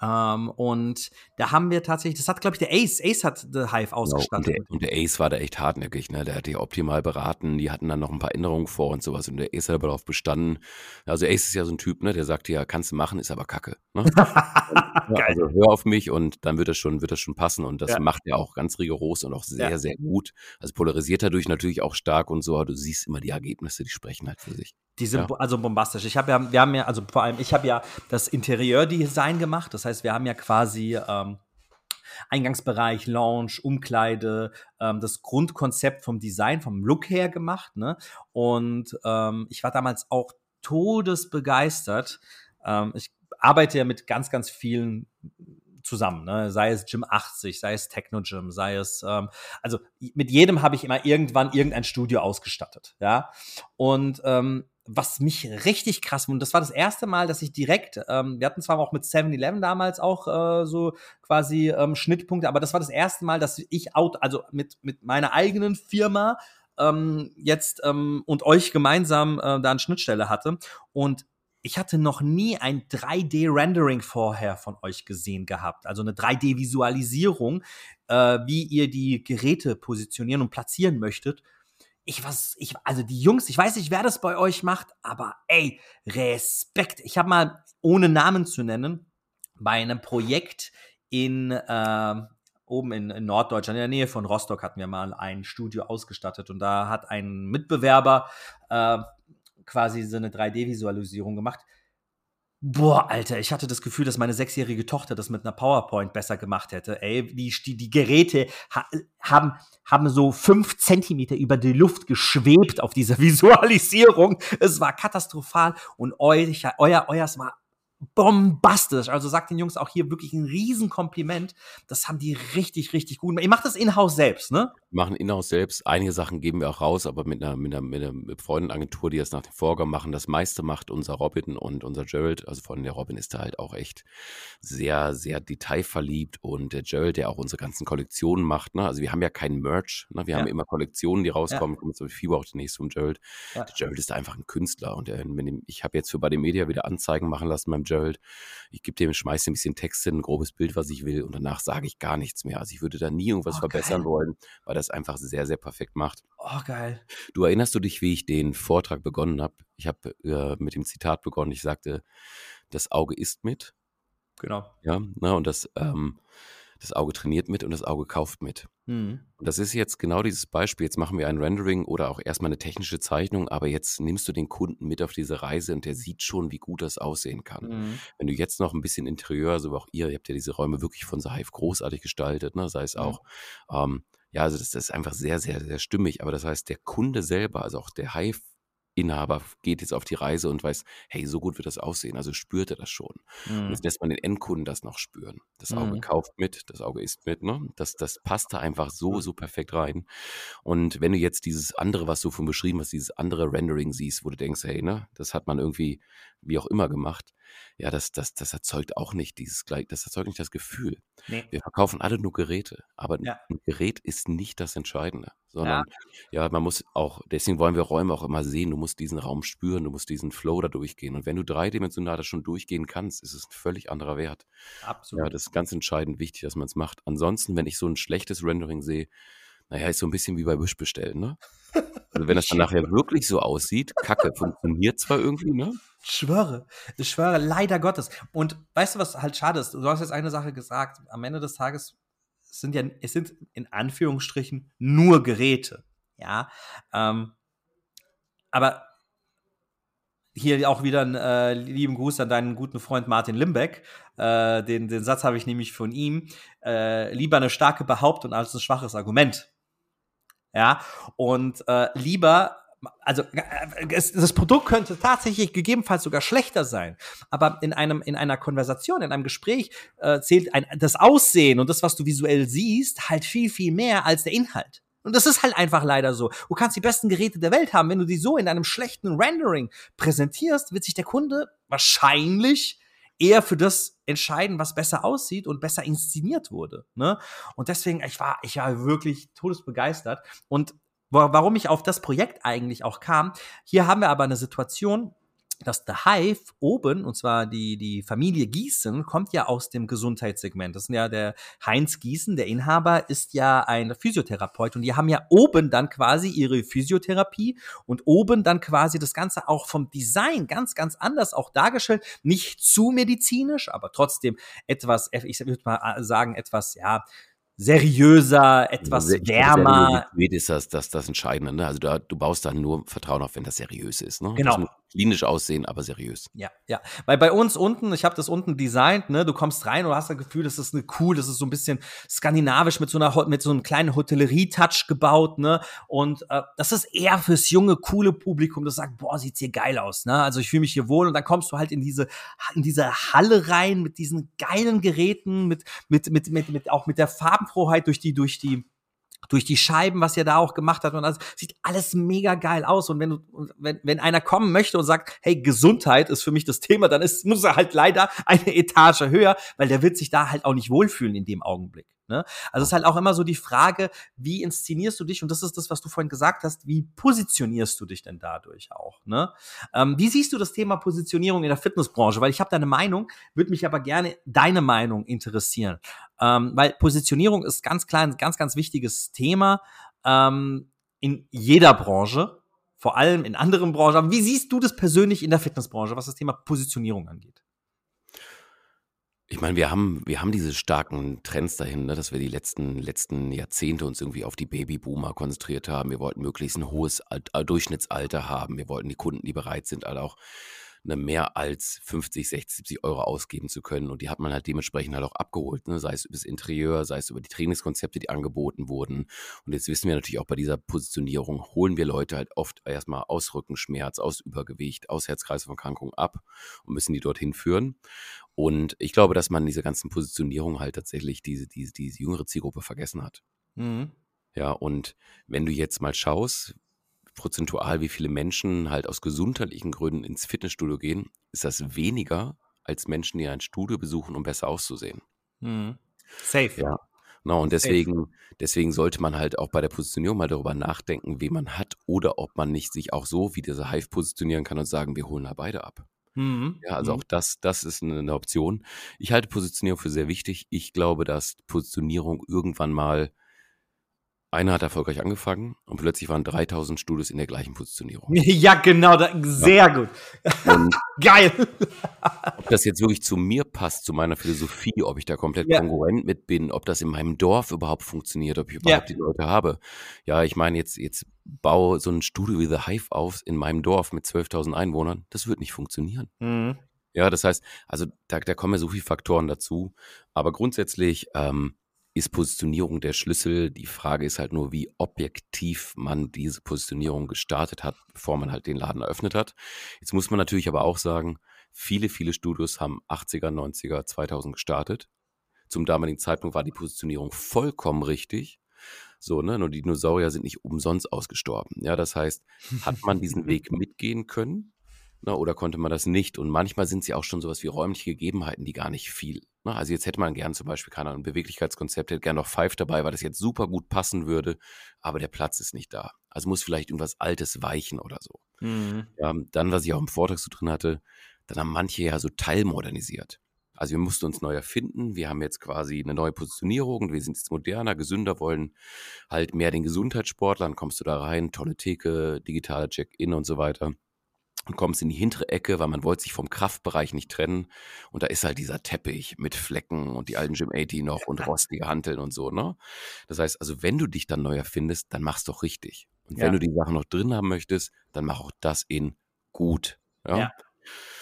ähm, und da haben wir tatsächlich, das hat, glaube ich, der Ace, Ace hat The Hive ausgestattet. Genau, und, der, und, der, Ace war da echt hartnäckig, ne? Der hat die optimal beraten, die hatten dann noch ein paar Änderungen vor und sowas. Und der Ace hat aber darauf bestanden. Also Ace ist ja so ein Typ, ne, der sagt ja, kannst du machen, ist aber Kacke. Ne? <laughs> und, also hör auf mich und dann wird das schon, wird das schon passen. Und das ja. macht er auch ganz rigoros und auch sehr, ja. sehr gut. Also polarisiert dadurch natürlich auch stark und so, aber du siehst immer die Ergebnisse, die sprechen halt für sich. Die sind ja. also bombastisch. Ich habe ja, wir haben ja, also vor allem, ich habe ja das Interieurdesign gemacht. Das heißt, wir haben ja quasi ähm, Eingangsbereich, Lounge, Umkleide, ähm, das Grundkonzept vom Design, vom Look her gemacht. Ne? Und ähm, ich war damals auch todesbegeistert. Ähm, ich arbeite ja mit ganz, ganz vielen zusammen, ne? sei es Gym 80, sei es Techno Gym, sei es, ähm, also mit jedem habe ich immer irgendwann irgendein Studio ausgestattet, ja. Und ähm, was mich richtig krass und das war das erste Mal, dass ich direkt, ähm, wir hatten zwar auch mit 7-Eleven damals auch äh, so quasi ähm, Schnittpunkte, aber das war das erste Mal, dass ich out, also mit, mit meiner eigenen Firma ähm, jetzt ähm, und euch gemeinsam äh, da eine Schnittstelle hatte. Und ich hatte noch nie ein 3D-Rendering vorher von euch gesehen gehabt. Also eine 3D-Visualisierung, äh, wie ihr die Geräte positionieren und platzieren möchtet ich was, ich, also die Jungs, ich weiß nicht, wer das bei euch macht, aber ey, Respekt. Ich habe mal, ohne Namen zu nennen, bei einem Projekt in äh, oben in, in, Norddeutschland, in der Nähe von Rostock, hatten wir mal ein Studio ausgestattet und da hat ein Mitbewerber äh, quasi so eine 3D-Visualisierung gemacht. Boah, Alter, ich hatte das Gefühl, dass meine sechsjährige Tochter das mit einer PowerPoint besser gemacht hätte. Ey, die, die, die Geräte ha haben, haben so fünf Zentimeter über die Luft geschwebt auf dieser <laughs> Visualisierung. Es war katastrophal und euer, euer, euers war bombastisch. Also sagt den Jungs auch hier wirklich ein Riesenkompliment. Das haben die richtig, richtig gut. Ihr macht das in-house selbst, ne? Wir machen in-house selbst. Einige Sachen geben wir auch raus, aber mit einer, mit einer, mit einer Freundenagentur, die das nach dem Vorgang machen. Das meiste macht unser Robin und unser Gerald. Also von der Robin ist da halt auch echt sehr, sehr detailverliebt und der Gerald, der auch unsere ganzen Kollektionen macht. Ne? Also wir haben ja keinen Merch. Ne? Wir ja. haben immer Kollektionen, die rauskommen. Ja. Kommt zum Fieber auch demnächst vom Gerald. Ja. Der Gerald ist einfach ein Künstler und der, ich habe jetzt für bei den Media wieder Anzeigen machen lassen beim Gerald. Ich gebe dem, schmeiße ein bisschen Text hin, ein grobes Bild, was ich will und danach sage ich gar nichts mehr. Also ich würde da nie irgendwas oh, verbessern geil. wollen, weil das einfach sehr, sehr perfekt macht. Oh, geil. Du erinnerst du dich, wie ich den Vortrag begonnen habe? Ich habe äh, mit dem Zitat begonnen. Ich sagte, das Auge isst mit. Genau. Ja, na, und das, ähm, das Auge trainiert mit und das Auge kauft mit. Mhm. Und das ist jetzt genau dieses Beispiel. Jetzt machen wir ein Rendering oder auch erstmal eine technische Zeichnung, aber jetzt nimmst du den Kunden mit auf diese Reise und der sieht schon, wie gut das aussehen kann. Mhm. Wenn du jetzt noch ein bisschen Interieur, so also auch ihr, ihr habt ja diese Räume wirklich von Hive großartig gestaltet, ne? sei es mhm. auch, ähm, ja, also das, das, ist einfach sehr, sehr, sehr stimmig. Aber das heißt, der Kunde selber, also auch der Hive Inhaber geht jetzt auf die Reise und weiß, hey, so gut wird das aussehen. Also spürt er das schon. Mhm. Und jetzt lässt man den Endkunden das noch spüren. Das Auge mhm. kauft mit, das Auge isst mit. Ne? Das, das passt da einfach so, so perfekt rein. Und wenn du jetzt dieses andere, was du von beschrieben hast, dieses andere Rendering siehst, wo du denkst, hey, ne, das hat man irgendwie wie auch immer gemacht, ja, das, das, das erzeugt auch nicht dieses gleich, das erzeugt nicht das Gefühl. Nee. Wir verkaufen alle nur Geräte, aber ja. ein Gerät ist nicht das Entscheidende, sondern ja. ja. man muss auch, deswegen wollen wir Räume auch immer sehen, du musst diesen Raum spüren, du musst diesen Flow da durchgehen. Und wenn du dreidimensional das schon durchgehen kannst, ist es ein völlig anderer Wert. Absolut. Ja, das ist ganz entscheidend wichtig, dass man es macht. Ansonsten, wenn ich so ein schlechtes Rendering sehe, naja, ist so ein bisschen wie bei Wish bestellen, ne? <laughs> Also wenn das dann nachher wirklich so aussieht, Kacke, funktioniert zwar irgendwie, ne? Ich schwöre, ich schwöre, leider Gottes. Und weißt du, was halt schade ist? Du hast jetzt eine Sache gesagt. Am Ende des Tages sind ja, es sind in Anführungsstrichen nur Geräte. Ja. Ähm, aber hier auch wieder einen äh, lieben Gruß an deinen guten Freund Martin Limbeck. Äh, den, den Satz habe ich nämlich von ihm. Äh, lieber eine starke Behauptung als ein schwaches Argument. Ja, und äh, lieber also äh, es, das Produkt könnte tatsächlich gegebenenfalls sogar schlechter sein, aber in einem in einer Konversation, in einem Gespräch äh, zählt ein, das Aussehen und das, was du visuell siehst, halt viel viel mehr als der Inhalt. Und das ist halt einfach leider so. Du kannst die besten Geräte der Welt haben, wenn du die so in einem schlechten Rendering präsentierst, wird sich der Kunde wahrscheinlich eher für das entscheiden, was besser aussieht und besser inszeniert wurde. Ne? Und deswegen, ich war, ich war wirklich todesbegeistert. Und warum ich auf das Projekt eigentlich auch kam, hier haben wir aber eine Situation, dass The Hive oben, und zwar die, die Familie Gießen, kommt ja aus dem Gesundheitssegment. Das ist ja der Heinz Gießen, der Inhaber, ist ja ein Physiotherapeut und die haben ja oben dann quasi ihre Physiotherapie und oben dann quasi das Ganze auch vom Design ganz, ganz anders auch dargestellt. Nicht zu medizinisch, aber trotzdem etwas, ich würde mal sagen, etwas, ja, seriöser, etwas Sehr, wärmer. Seriosität ist das, das, das Entscheidende. Ne? Also du, du baust dann nur Vertrauen auf, wenn das seriös ist. Ne? Genau klinisch aussehen, aber seriös. Ja, ja. Weil bei uns unten, ich habe das unten designt, ne, du kommst rein und hast das Gefühl, das ist eine cool, das ist so ein bisschen skandinavisch mit so einer mit so einem kleinen Hotellerie-Touch gebaut, ne? Und äh, das ist eher fürs junge, coole Publikum, das sagt, boah, sieht's hier geil aus, ne? Also ich fühle mich hier wohl und dann kommst du halt in diese in diese Halle rein mit diesen geilen Geräten, mit mit mit mit, mit auch mit der Farbenfroheit durch die durch die durch die Scheiben, was ihr da auch gemacht habt und das sieht alles mega geil aus und wenn du wenn, wenn einer kommen möchte und sagt, hey, Gesundheit ist für mich das Thema, dann ist muss er halt leider eine Etage höher, weil der wird sich da halt auch nicht wohlfühlen in dem Augenblick. Ne? Also es ist halt auch immer so die Frage, wie inszenierst du dich? Und das ist das, was du vorhin gesagt hast, wie positionierst du dich denn dadurch auch? Ne? Ähm, wie siehst du das Thema Positionierung in der Fitnessbranche? Weil ich habe deine Meinung, würde mich aber gerne deine Meinung interessieren. Ähm, weil Positionierung ist ganz klar ein ganz, ganz wichtiges Thema ähm, in jeder Branche, vor allem in anderen Branchen. Aber wie siehst du das persönlich in der Fitnessbranche, was das Thema Positionierung angeht? Ich meine, wir haben, wir haben diese starken Trends dahin, ne, dass wir die letzten, letzten Jahrzehnte uns irgendwie auf die Babyboomer konzentriert haben. Wir wollten möglichst ein hohes Alt, äh, Durchschnittsalter haben. Wir wollten die Kunden, die bereit sind, alle auch ne, mehr als 50, 60, 70 Euro ausgeben zu können. Und die hat man halt dementsprechend halt auch abgeholt, ne? sei es über das Interieur, sei es über die Trainingskonzepte, die angeboten wurden. Und jetzt wissen wir natürlich auch bei dieser Positionierung, holen wir Leute halt oft erstmal aus Rückenschmerz, aus Übergewicht, aus Herz-Kreislauf-Erkrankungen ab und müssen die dorthin führen. Und ich glaube, dass man diese ganzen Positionierungen halt tatsächlich diese, diese, diese jüngere Zielgruppe vergessen hat. Mhm. Ja, und wenn du jetzt mal schaust, prozentual, wie viele Menschen halt aus gesundheitlichen Gründen ins Fitnessstudio gehen, ist das weniger als Menschen, die ein Studio besuchen, um besser auszusehen. Mhm. Safe. Ja. No, und deswegen, deswegen sollte man halt auch bei der Positionierung mal darüber nachdenken, wen man hat oder ob man nicht sich auch so wie dieser Hive positionieren kann und sagen, wir holen da beide ab. Mhm. Ja, also mhm. auch das, das ist eine, eine Option. Ich halte Positionierung für sehr wichtig. Ich glaube, dass Positionierung irgendwann mal einer hat erfolgreich angefangen und plötzlich waren 3000 Studios in der gleichen Positionierung. <laughs> Ja, genau, da, sehr ja. gut. <laughs> Geil. Ob das jetzt wirklich zu mir passt, zu meiner Philosophie, ob ich da komplett ja. kongruent mit bin, ob das in meinem Dorf überhaupt funktioniert, ob ich überhaupt ja. die Leute habe. Ja, ich meine, jetzt, jetzt baue so ein Studio wie The Hive auf in meinem Dorf mit 12.000 Einwohnern. Das wird nicht funktionieren. Mhm. Ja, das heißt, also da, da kommen ja so viele Faktoren dazu. Aber grundsätzlich, ähm, ist Positionierung der Schlüssel. Die Frage ist halt nur, wie objektiv man diese Positionierung gestartet hat, bevor man halt den Laden eröffnet hat. Jetzt muss man natürlich aber auch sagen, viele, viele Studios haben 80er, 90er, 2000 gestartet. Zum damaligen Zeitpunkt war die Positionierung vollkommen richtig. So, ne, nur die Dinosaurier sind nicht umsonst ausgestorben. Ja, das heißt, hat man diesen <laughs> Weg mitgehen können? Ne, oder konnte man das nicht? Und manchmal sind sie auch schon sowas wie räumliche Gegebenheiten, die gar nicht viel. Ne? Also jetzt hätte man gern zum Beispiel, keine Ahnung, ein Beweglichkeitskonzept, hätte gern noch Five dabei, weil das jetzt super gut passen würde, aber der Platz ist nicht da. Also muss vielleicht irgendwas Altes weichen oder so. Mhm. Ja, dann, was ich auch im Vortrag so drin hatte, dann haben manche ja so teilmodernisiert. Also wir mussten uns neu erfinden. Wir haben jetzt quasi eine neue Positionierung. Wir sind jetzt moderner, gesünder, wollen halt mehr den Gesundheitssportler. Dann kommst du da rein, tolle Theke, digitaler Check-in und so weiter und kommst in die hintere Ecke, weil man wollte sich vom Kraftbereich nicht trennen. Und da ist halt dieser Teppich mit Flecken und die alten Gym 80 noch und rostige Hanteln und so, ne? Das heißt, also wenn du dich dann neu erfindest, dann mach's doch richtig. Und ja. wenn du die Sachen noch drin haben möchtest, dann mach auch das in gut. Ja. ja.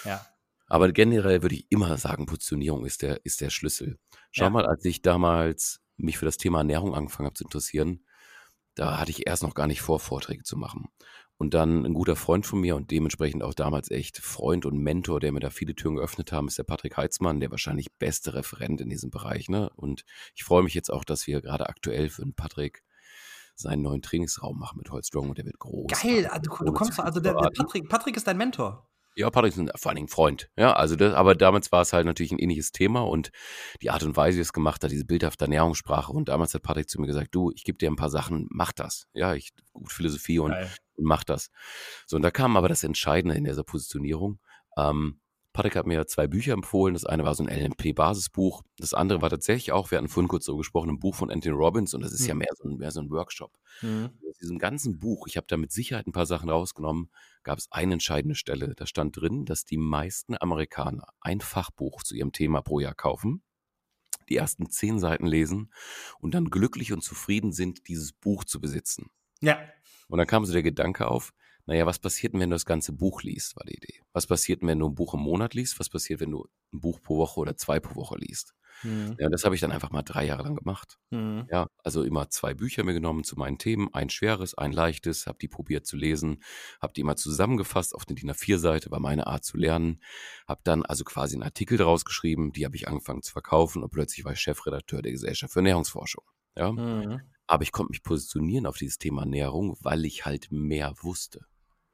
ja. Aber generell würde ich immer sagen, Positionierung ist der, ist der Schlüssel. Schau ja. mal, als ich damals mich für das Thema Ernährung angefangen habe zu interessieren, da hatte ich erst noch gar nicht vor, Vorträge zu machen. Und dann ein guter Freund von mir und dementsprechend auch damals echt Freund und Mentor, der mir da viele Türen geöffnet haben, ist der Patrick Heitzmann, der wahrscheinlich beste Referent in diesem Bereich. Ne? Und ich freue mich jetzt auch, dass wir gerade aktuell für den Patrick seinen neuen Trainingsraum machen mit Holzstrong und der wird groß. Geil, also, du, du kommst also der, der Patrick, Patrick ist dein Mentor. Ja, Patrick ist vor allen Dingen Freund. Ja, also das, aber damals war es halt natürlich ein ähnliches Thema und die Art und Weise, wie es gemacht hat, diese bildhafte Ernährungssprache. Und damals hat Patrick zu mir gesagt, du, ich gebe dir ein paar Sachen, mach das. Ja, ich gut Philosophie und, und mach das. So, und da kam aber das Entscheidende in dieser Positionierung. Ähm, Patrick hat mir zwei Bücher empfohlen. Das eine war so ein LMP-Basisbuch. Das andere war tatsächlich auch, wir hatten vorhin kurz so gesprochen, ein Buch von Anthony Robbins und das ist mhm. ja mehr so ein, mehr so ein Workshop. Mhm. Aus diesem ganzen Buch, ich habe da mit Sicherheit ein paar Sachen rausgenommen, gab es eine entscheidende Stelle. Da stand drin, dass die meisten Amerikaner ein Fachbuch zu ihrem Thema pro Jahr kaufen, die ersten zehn Seiten lesen und dann glücklich und zufrieden sind, dieses Buch zu besitzen. Ja. Und dann kam so der Gedanke auf, naja, was passiert denn, wenn du das ganze Buch liest, war die Idee. Was passiert denn, wenn du ein Buch im Monat liest? Was passiert, wenn du ein Buch pro Woche oder zwei pro Woche liest? Mhm. Ja, das habe ich dann einfach mal drei Jahre lang gemacht. Mhm. Ja, also immer zwei Bücher mir genommen zu meinen Themen, ein schweres, ein leichtes, habe die probiert zu lesen, habe die immer zusammengefasst auf eine DIN A4-Seite, war meine Art zu lernen, habe dann also quasi einen Artikel daraus geschrieben, die habe ich angefangen zu verkaufen und plötzlich war ich Chefredakteur der Gesellschaft für Ernährungsforschung. Ja, mhm. aber ich konnte mich positionieren auf dieses Thema Ernährung, weil ich halt mehr wusste.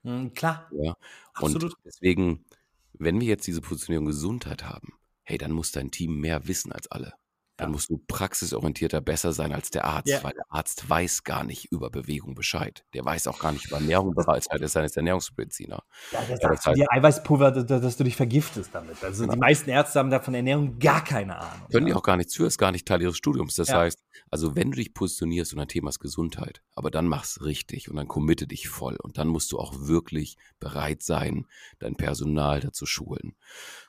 Mhm, klar. Ja. Absolut. Und deswegen, wenn wir jetzt diese Positionierung Gesundheit haben, hey, dann muss dein Team mehr wissen als alle. Dann musst du praxisorientierter besser sein als der Arzt, ja. weil der Arzt weiß gar nicht über Bewegung Bescheid. Der weiß auch gar nicht über Ernährung bereits, weil er ist Ernährungsmediziner. Ja, der sagt ja, dir Eiweißpulver, dass, du dich vergiftest damit. Also genau. die meisten Ärzte haben da von Ernährung gar keine Ahnung. Können ja. die auch gar nichts für, ist gar nicht Teil ihres Studiums. Das ja. heißt, also wenn du dich positionierst und dein Thema ist Gesundheit, aber dann mach's richtig und dann committe dich voll und dann musst du auch wirklich bereit sein, dein Personal dazu schulen.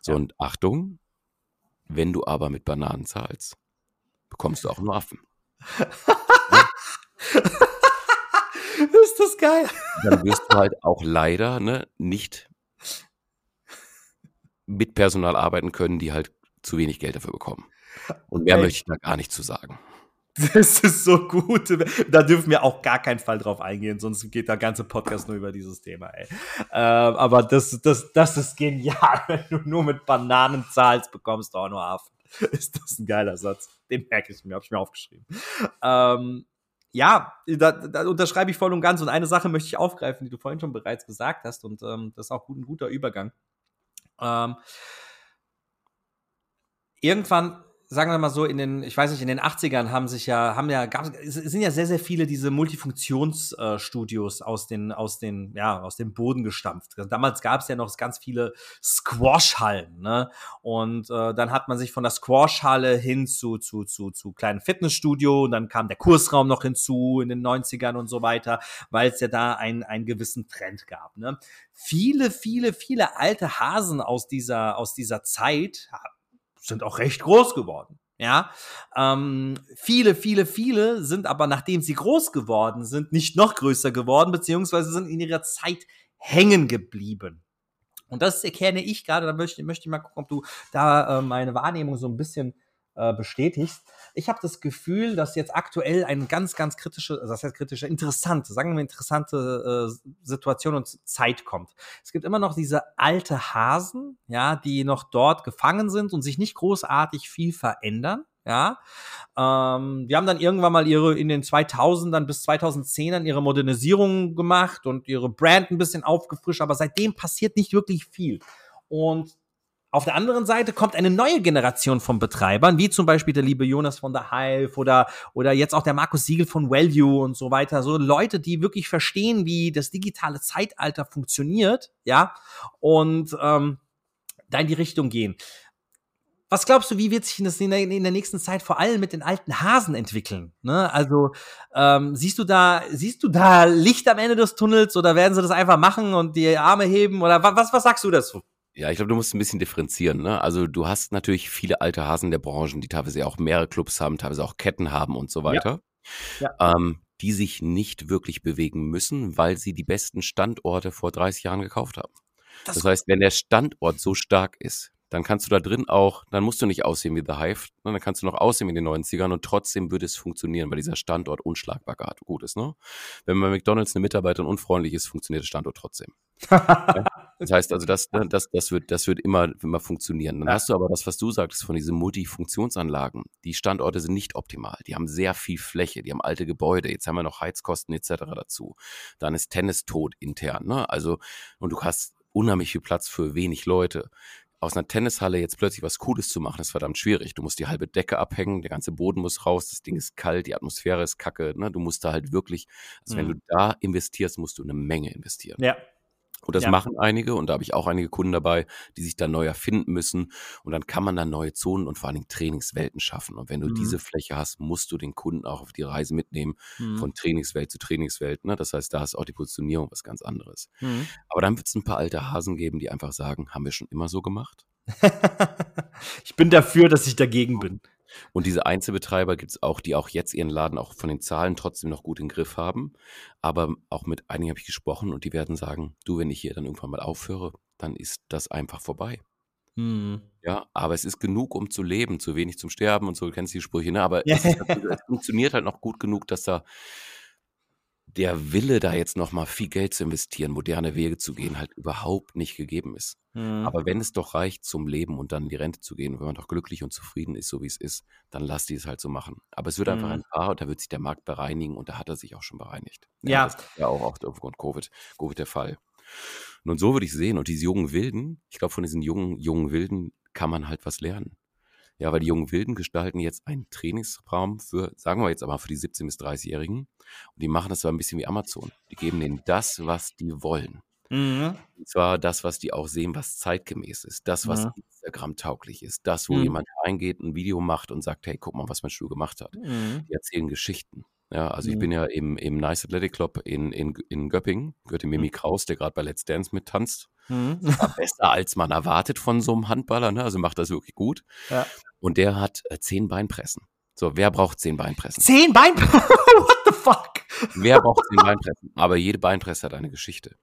So und Achtung, wenn du aber mit Bananen zahlst, bekommst du auch nur Affen. <laughs> Ist das geil? Dann wirst du halt auch leider ne, nicht mit Personal arbeiten können, die halt zu wenig Geld dafür bekommen. Und mehr Ey. möchte ich da gar nicht zu sagen. <laughs> Das ist so gut. Da dürfen wir auch gar keinen Fall drauf eingehen, sonst geht der ganze Podcast nur über dieses Thema, ey. Ähm, aber das, das, das ist genial. <laughs> Wenn du nur mit Bananen zahlst, bekommst du auch nur Affen. <laughs> Ist das ein geiler Satz? Den merke ich mir, habe ich mir aufgeschrieben. Ähm, ja, da, da unterschreibe ich voll und ganz. Und eine Sache möchte ich aufgreifen, die du vorhin schon bereits gesagt hast. Und ähm, das ist auch gut, ein guter Übergang. Ähm, irgendwann sagen wir mal so, in den, ich weiß nicht, in den 80ern haben sich ja, haben ja, gab, sind ja sehr, sehr viele diese Multifunktionsstudios aus den, aus den, ja, aus dem Boden gestampft. Damals gab es ja noch ganz viele Squash-Hallen, ne? Und äh, dann hat man sich von der Squash-Halle hin zu, zu, zu, zu kleinen Fitnessstudio und dann kam der Kursraum noch hinzu in den 90ern und so weiter, weil es ja da einen, einen gewissen Trend gab, ne? Viele, viele, viele alte Hasen aus dieser, aus dieser Zeit sind auch recht groß geworden. Ja, ähm, viele, viele, viele sind aber, nachdem sie groß geworden sind, nicht noch größer geworden, beziehungsweise sind in ihrer Zeit hängen geblieben. Und das erkenne ich gerade, da möchte, möchte ich mal gucken, ob du da äh, meine Wahrnehmung so ein bisschen äh, bestätigst. Ich habe das Gefühl, dass jetzt aktuell eine ganz, ganz kritische, das heißt kritische, interessante, sagen wir interessante äh, Situation und Zeit kommt. Es gibt immer noch diese alte Hasen, ja, die noch dort gefangen sind und sich nicht großartig viel verändern. Ja, ähm, die haben dann irgendwann mal ihre in den 2000ern bis 2010ern ihre Modernisierung gemacht und ihre Brand ein bisschen aufgefrischt, aber seitdem passiert nicht wirklich viel. Und auf der anderen Seite kommt eine neue Generation von Betreibern, wie zum Beispiel der liebe Jonas von der Hive oder, oder jetzt auch der Markus Siegel von Value und so weiter. So Leute, die wirklich verstehen, wie das digitale Zeitalter funktioniert, ja, und ähm, da in die Richtung gehen. Was glaubst du, wie wird sich das in der, in der nächsten Zeit vor allem mit den alten Hasen entwickeln? Ne? Also ähm, siehst du da, siehst du da Licht am Ende des Tunnels oder werden sie das einfach machen und die Arme heben oder was, was sagst du dazu? Ja, ich glaube, du musst ein bisschen differenzieren. Ne? Also du hast natürlich viele alte Hasen der Branchen, die teilweise auch mehrere Clubs haben, teilweise auch Ketten haben und so weiter, Ja. Ähm, die sich nicht wirklich bewegen müssen, weil sie die besten Standorte vor 30 Jahren gekauft haben. Das, Das heißt, wenn der Standort so stark ist, dann kannst du da drin auch, dann musst du nicht aussehen wie The Hive, ne? dann kannst du noch aussehen wie in den 90ern und trotzdem würde es funktionieren, weil dieser Standort unschlagbar gut ist. Ne? Wenn bei McDonalds eine Mitarbeiterin unfreundlich ist, funktioniert der Standort trotzdem. <laughs> Das heißt also, das, ne, das, das, wird, das wird immer, immer funktionieren. Dann hast du aber das, was du sagtest von diesen Multifunktionsanlagen. Die Standorte sind nicht optimal. Die haben sehr viel Fläche, die haben alte Gebäude. Jetzt haben wir noch Heizkosten etc. dazu. Dann ist Tennis tot intern. Ne? Also, und du hast unheimlich viel Platz für wenig Leute. Aus einer Tennishalle jetzt plötzlich was Cooles zu machen, ist verdammt schwierig. Du musst die halbe Decke abhängen, der ganze Boden muss raus, das Ding ist kalt, die Atmosphäre ist kacke. Ne? Du musst da halt wirklich, also wenn Mhm. du da investierst, musst du eine Menge investieren. ja. Und das Ja. machen einige und da habe ich auch einige Kunden dabei, die sich dann neu erfinden müssen. Und dann kann man dann neue Zonen und vor allen Dingen Trainingswelten schaffen. Und wenn du Mhm. diese Fläche hast, musst du den Kunden auch auf die Reise mitnehmen, Mhm. von Trainingswelt zu Trainingswelt. Ne? Das heißt, da ist auch die Positionierung was ganz anderes. Mhm. Aber dann wird es ein paar alte Hasen geben, die einfach sagen, haben wir schon immer so gemacht? <laughs> ich bin dafür, dass ich dagegen bin. Und diese Einzelbetreiber gibt es auch, die auch jetzt ihren Laden auch von den Zahlen trotzdem noch gut im Griff haben. Aber auch mit einigen habe ich gesprochen und die werden sagen, du, wenn ich hier dann irgendwann mal aufhöre, dann ist das einfach vorbei. Mhm. Ja, aber es ist genug, um zu leben, zu wenig zum Sterben und so, du kennst die Sprüche, ne? Aber Ja. es, ist, halt- es funktioniert halt noch gut genug, dass da der Wille, da jetzt nochmal viel Geld zu investieren, moderne Wege zu gehen, halt überhaupt nicht gegeben ist. Mhm. Aber wenn es doch reicht zum Leben und dann in die Rente zu gehen, wenn man doch glücklich und zufrieden ist, so wie es ist, dann lass die es halt so machen. Aber es wird einfach Mhm. ein paar und da wird sich der Markt bereinigen und da hat er sich auch schon bereinigt. Ja. Das ist ja auch oft aufgrund Covid, Covid der Fall. Und so würde ich sehen. Und diese jungen Wilden, ich glaube, von diesen jungen, jungen Wilden kann man halt was lernen. Ja, weil die jungen Wilden gestalten jetzt einen Trainingsraum für, sagen wir jetzt aber für die 17- bis 30-Jährigen. Und die machen das so ein bisschen wie Amazon. Die geben denen das, was die wollen. Mhm. Und zwar das, was die auch sehen, was zeitgemäß ist. Das, was Mhm. Instagram tauglich ist. Das, wo Mhm. jemand reingeht, ein Video macht und sagt, hey, guck mal, was mein Stuhl gemacht hat. Mhm. Die erzählen Geschichten. Ja, also ich Mhm. bin ja im, im Nice Athletic Club in, in, in Göppingen, gehört dem Mimi Kraus, der gerade bei Let's Dance mittanzt. Mhm. War besser, als man erwartet von so einem Handballer, ne? also macht das wirklich gut. <laughs> Ja. Und der hat äh, zehn Beinpressen. So, wer braucht zehn Beinpressen? Zehn Bein. <laughs> What the fuck? Wer braucht zehn Beinpressen? Aber jede Beinpresse hat eine Geschichte.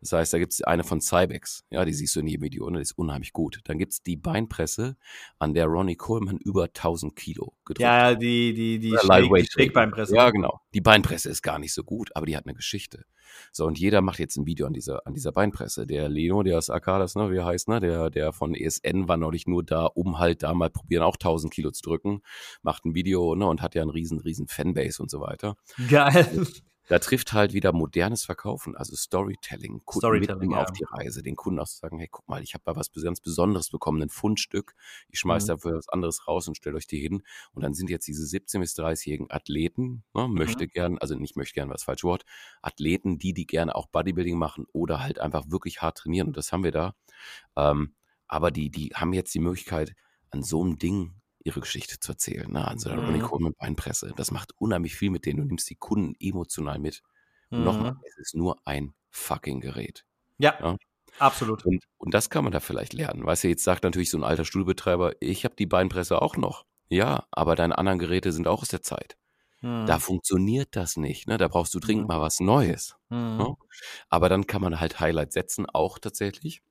Das heißt, da gibt es eine von Cybex, ja, die siehst du in jedem Video, ne? die ist unheimlich gut. Dann gibt es die Beinpresse, an der Ronnie Coleman über 1000 Kilo gedrückt Ja, ja, die, die, die, Schräg. Schrägbeinpresse. Ja, genau. Die Beinpresse ist gar nicht so gut, aber die hat eine Geschichte. So, und jeder macht jetzt ein Video an dieser, an dieser Beinpresse. Der Leno, der ist Arcades, ne, wie er heißt, ne, der, der von ESN war neulich nur da, um halt da mal probieren, auch 1000 Kilo zu drücken, macht ein Video, ne, und hat ja einen riesen, riesen Fanbase und so weiter. Geil. Da trifft halt wieder modernes Verkaufen, also Storytelling, Kunden Storytelling, mitnehmen ja. auf die Reise, den Kunden auch zu sagen, hey, guck mal, ich habe da was ganz Besonderes bekommen, ein Fundstück, ich schmeiß Mhm. dafür was anderes raus und stelle euch die hin. Und dann sind jetzt diese 17- bis 30-jährigen Athleten, ne, Mhm. möchte gern, also nicht möchte gern, was das falsche Wort, Athleten, die, die gerne auch Bodybuilding machen oder halt einfach wirklich hart trainieren. Und das haben wir da. Ähm, aber die, die haben jetzt die Möglichkeit, an so einem Ding ihre Geschichte zu erzählen, ne? an so einer Mhm. Coleman Beinpresse. Das macht unheimlich viel mit denen. Du nimmst die Kunden emotional mit. Und nochmal, Mhm. es ist nur ein fucking Gerät. Ja, Ja. absolut. Und, und das kann man da vielleicht lernen. Weißt du, jetzt sagt natürlich so ein alter Studiobetreiber, ich habe die Beinpresse auch noch. Ja, aber deine anderen Geräte sind auch aus der Zeit. Mhm. Da funktioniert das nicht. Ne? Da brauchst du dringend Mhm. mal was Neues. Mhm. Ne? Aber dann kann man halt Highlights setzen, auch tatsächlich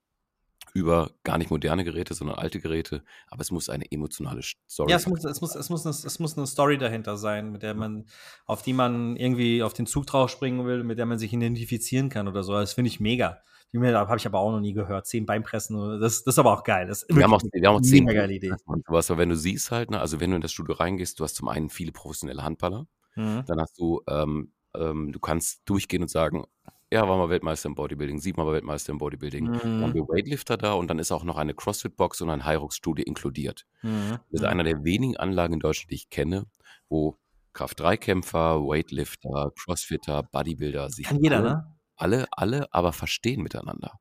über gar nicht moderne Geräte, sondern alte Geräte. Aber es muss eine emotionale Story Ja, es muss, es, muss, es, muss eine, es muss eine Story dahinter sein, mit der man, auf die man irgendwie auf den Zug drauf springen will, mit der man sich identifizieren kann oder so. Das finde ich mega. Habe ich aber auch noch nie gehört. Zehn Beinpressen, das, das ist aber auch geil. Das ist Wir haben auch, wir haben auch zehn geile Idee. und sowas. Aber wenn du siehst halt, ne, also wenn du in das Studio reingehst, du hast zum einen viele professionelle Handballer, Mhm. dann hast du, ähm, ähm, du kannst durchgehen und sagen, ja, war mal Weltmeister im Bodybuilding, siebenmal Weltmeister im Bodybuilding. Dann haben Mhm. wir Weightlifter da und dann ist auch noch eine CrossFit-Box und ein Hyrox-Studio inkludiert. Mhm. Das ist einer der wenigen Anlagen in Deutschland, die ich kenne, wo Kraft-3-Kämpfer, Weightlifter, Crossfitter, Bodybuilder sich Kann jeder, alle, ne? alle, alle aber verstehen miteinander.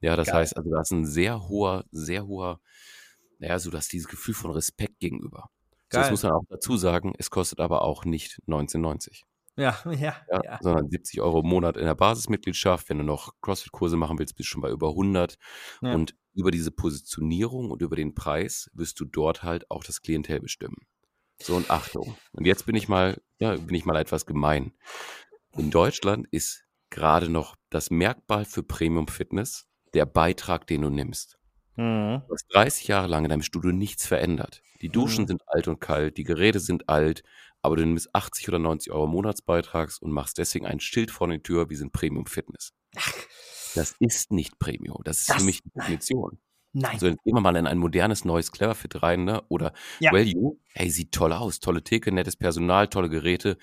Ja, das Geil. heißt, also da ist ein sehr hoher, sehr hoher, naja, so dass dieses Gefühl von Respekt gegenüber. So, das muss man auch dazu sagen, es kostet aber auch nicht 19,90, Ja, <laughs> ja, ja, ja. sondern 70 Euro im Monat in der Basismitgliedschaft. Wenn du noch CrossFit-Kurse machen willst, bist du schon bei über 100. Ja. Und über diese Positionierung und über den Preis wirst du dort halt auch das Klientel bestimmen. So und Achtung. Und jetzt bin ich mal, ja, bin ich mal etwas gemein. In Deutschland ist gerade noch das Merkmal für Premium Fitness der Beitrag, den du nimmst. Mhm. Du hast 30 Jahre lang in deinem Studio nichts verändert. Die Duschen Mhm. sind alt und kalt, die Geräte sind alt, aber du nimmst 80 oder 90 Euro Monatsbeitrags und machst deswegen ein Schild vor die Tür, wir sind Premium Fitness. Das ist nicht Premium. Das ist Das- für mich die Definition. Nein. So, jetzt gehen wir mal in ein modernes, neues Cleverfit rein, ne? Oder Ja. Value. Hey, sieht toll aus. Tolle Theke, nettes Personal, tolle Geräte,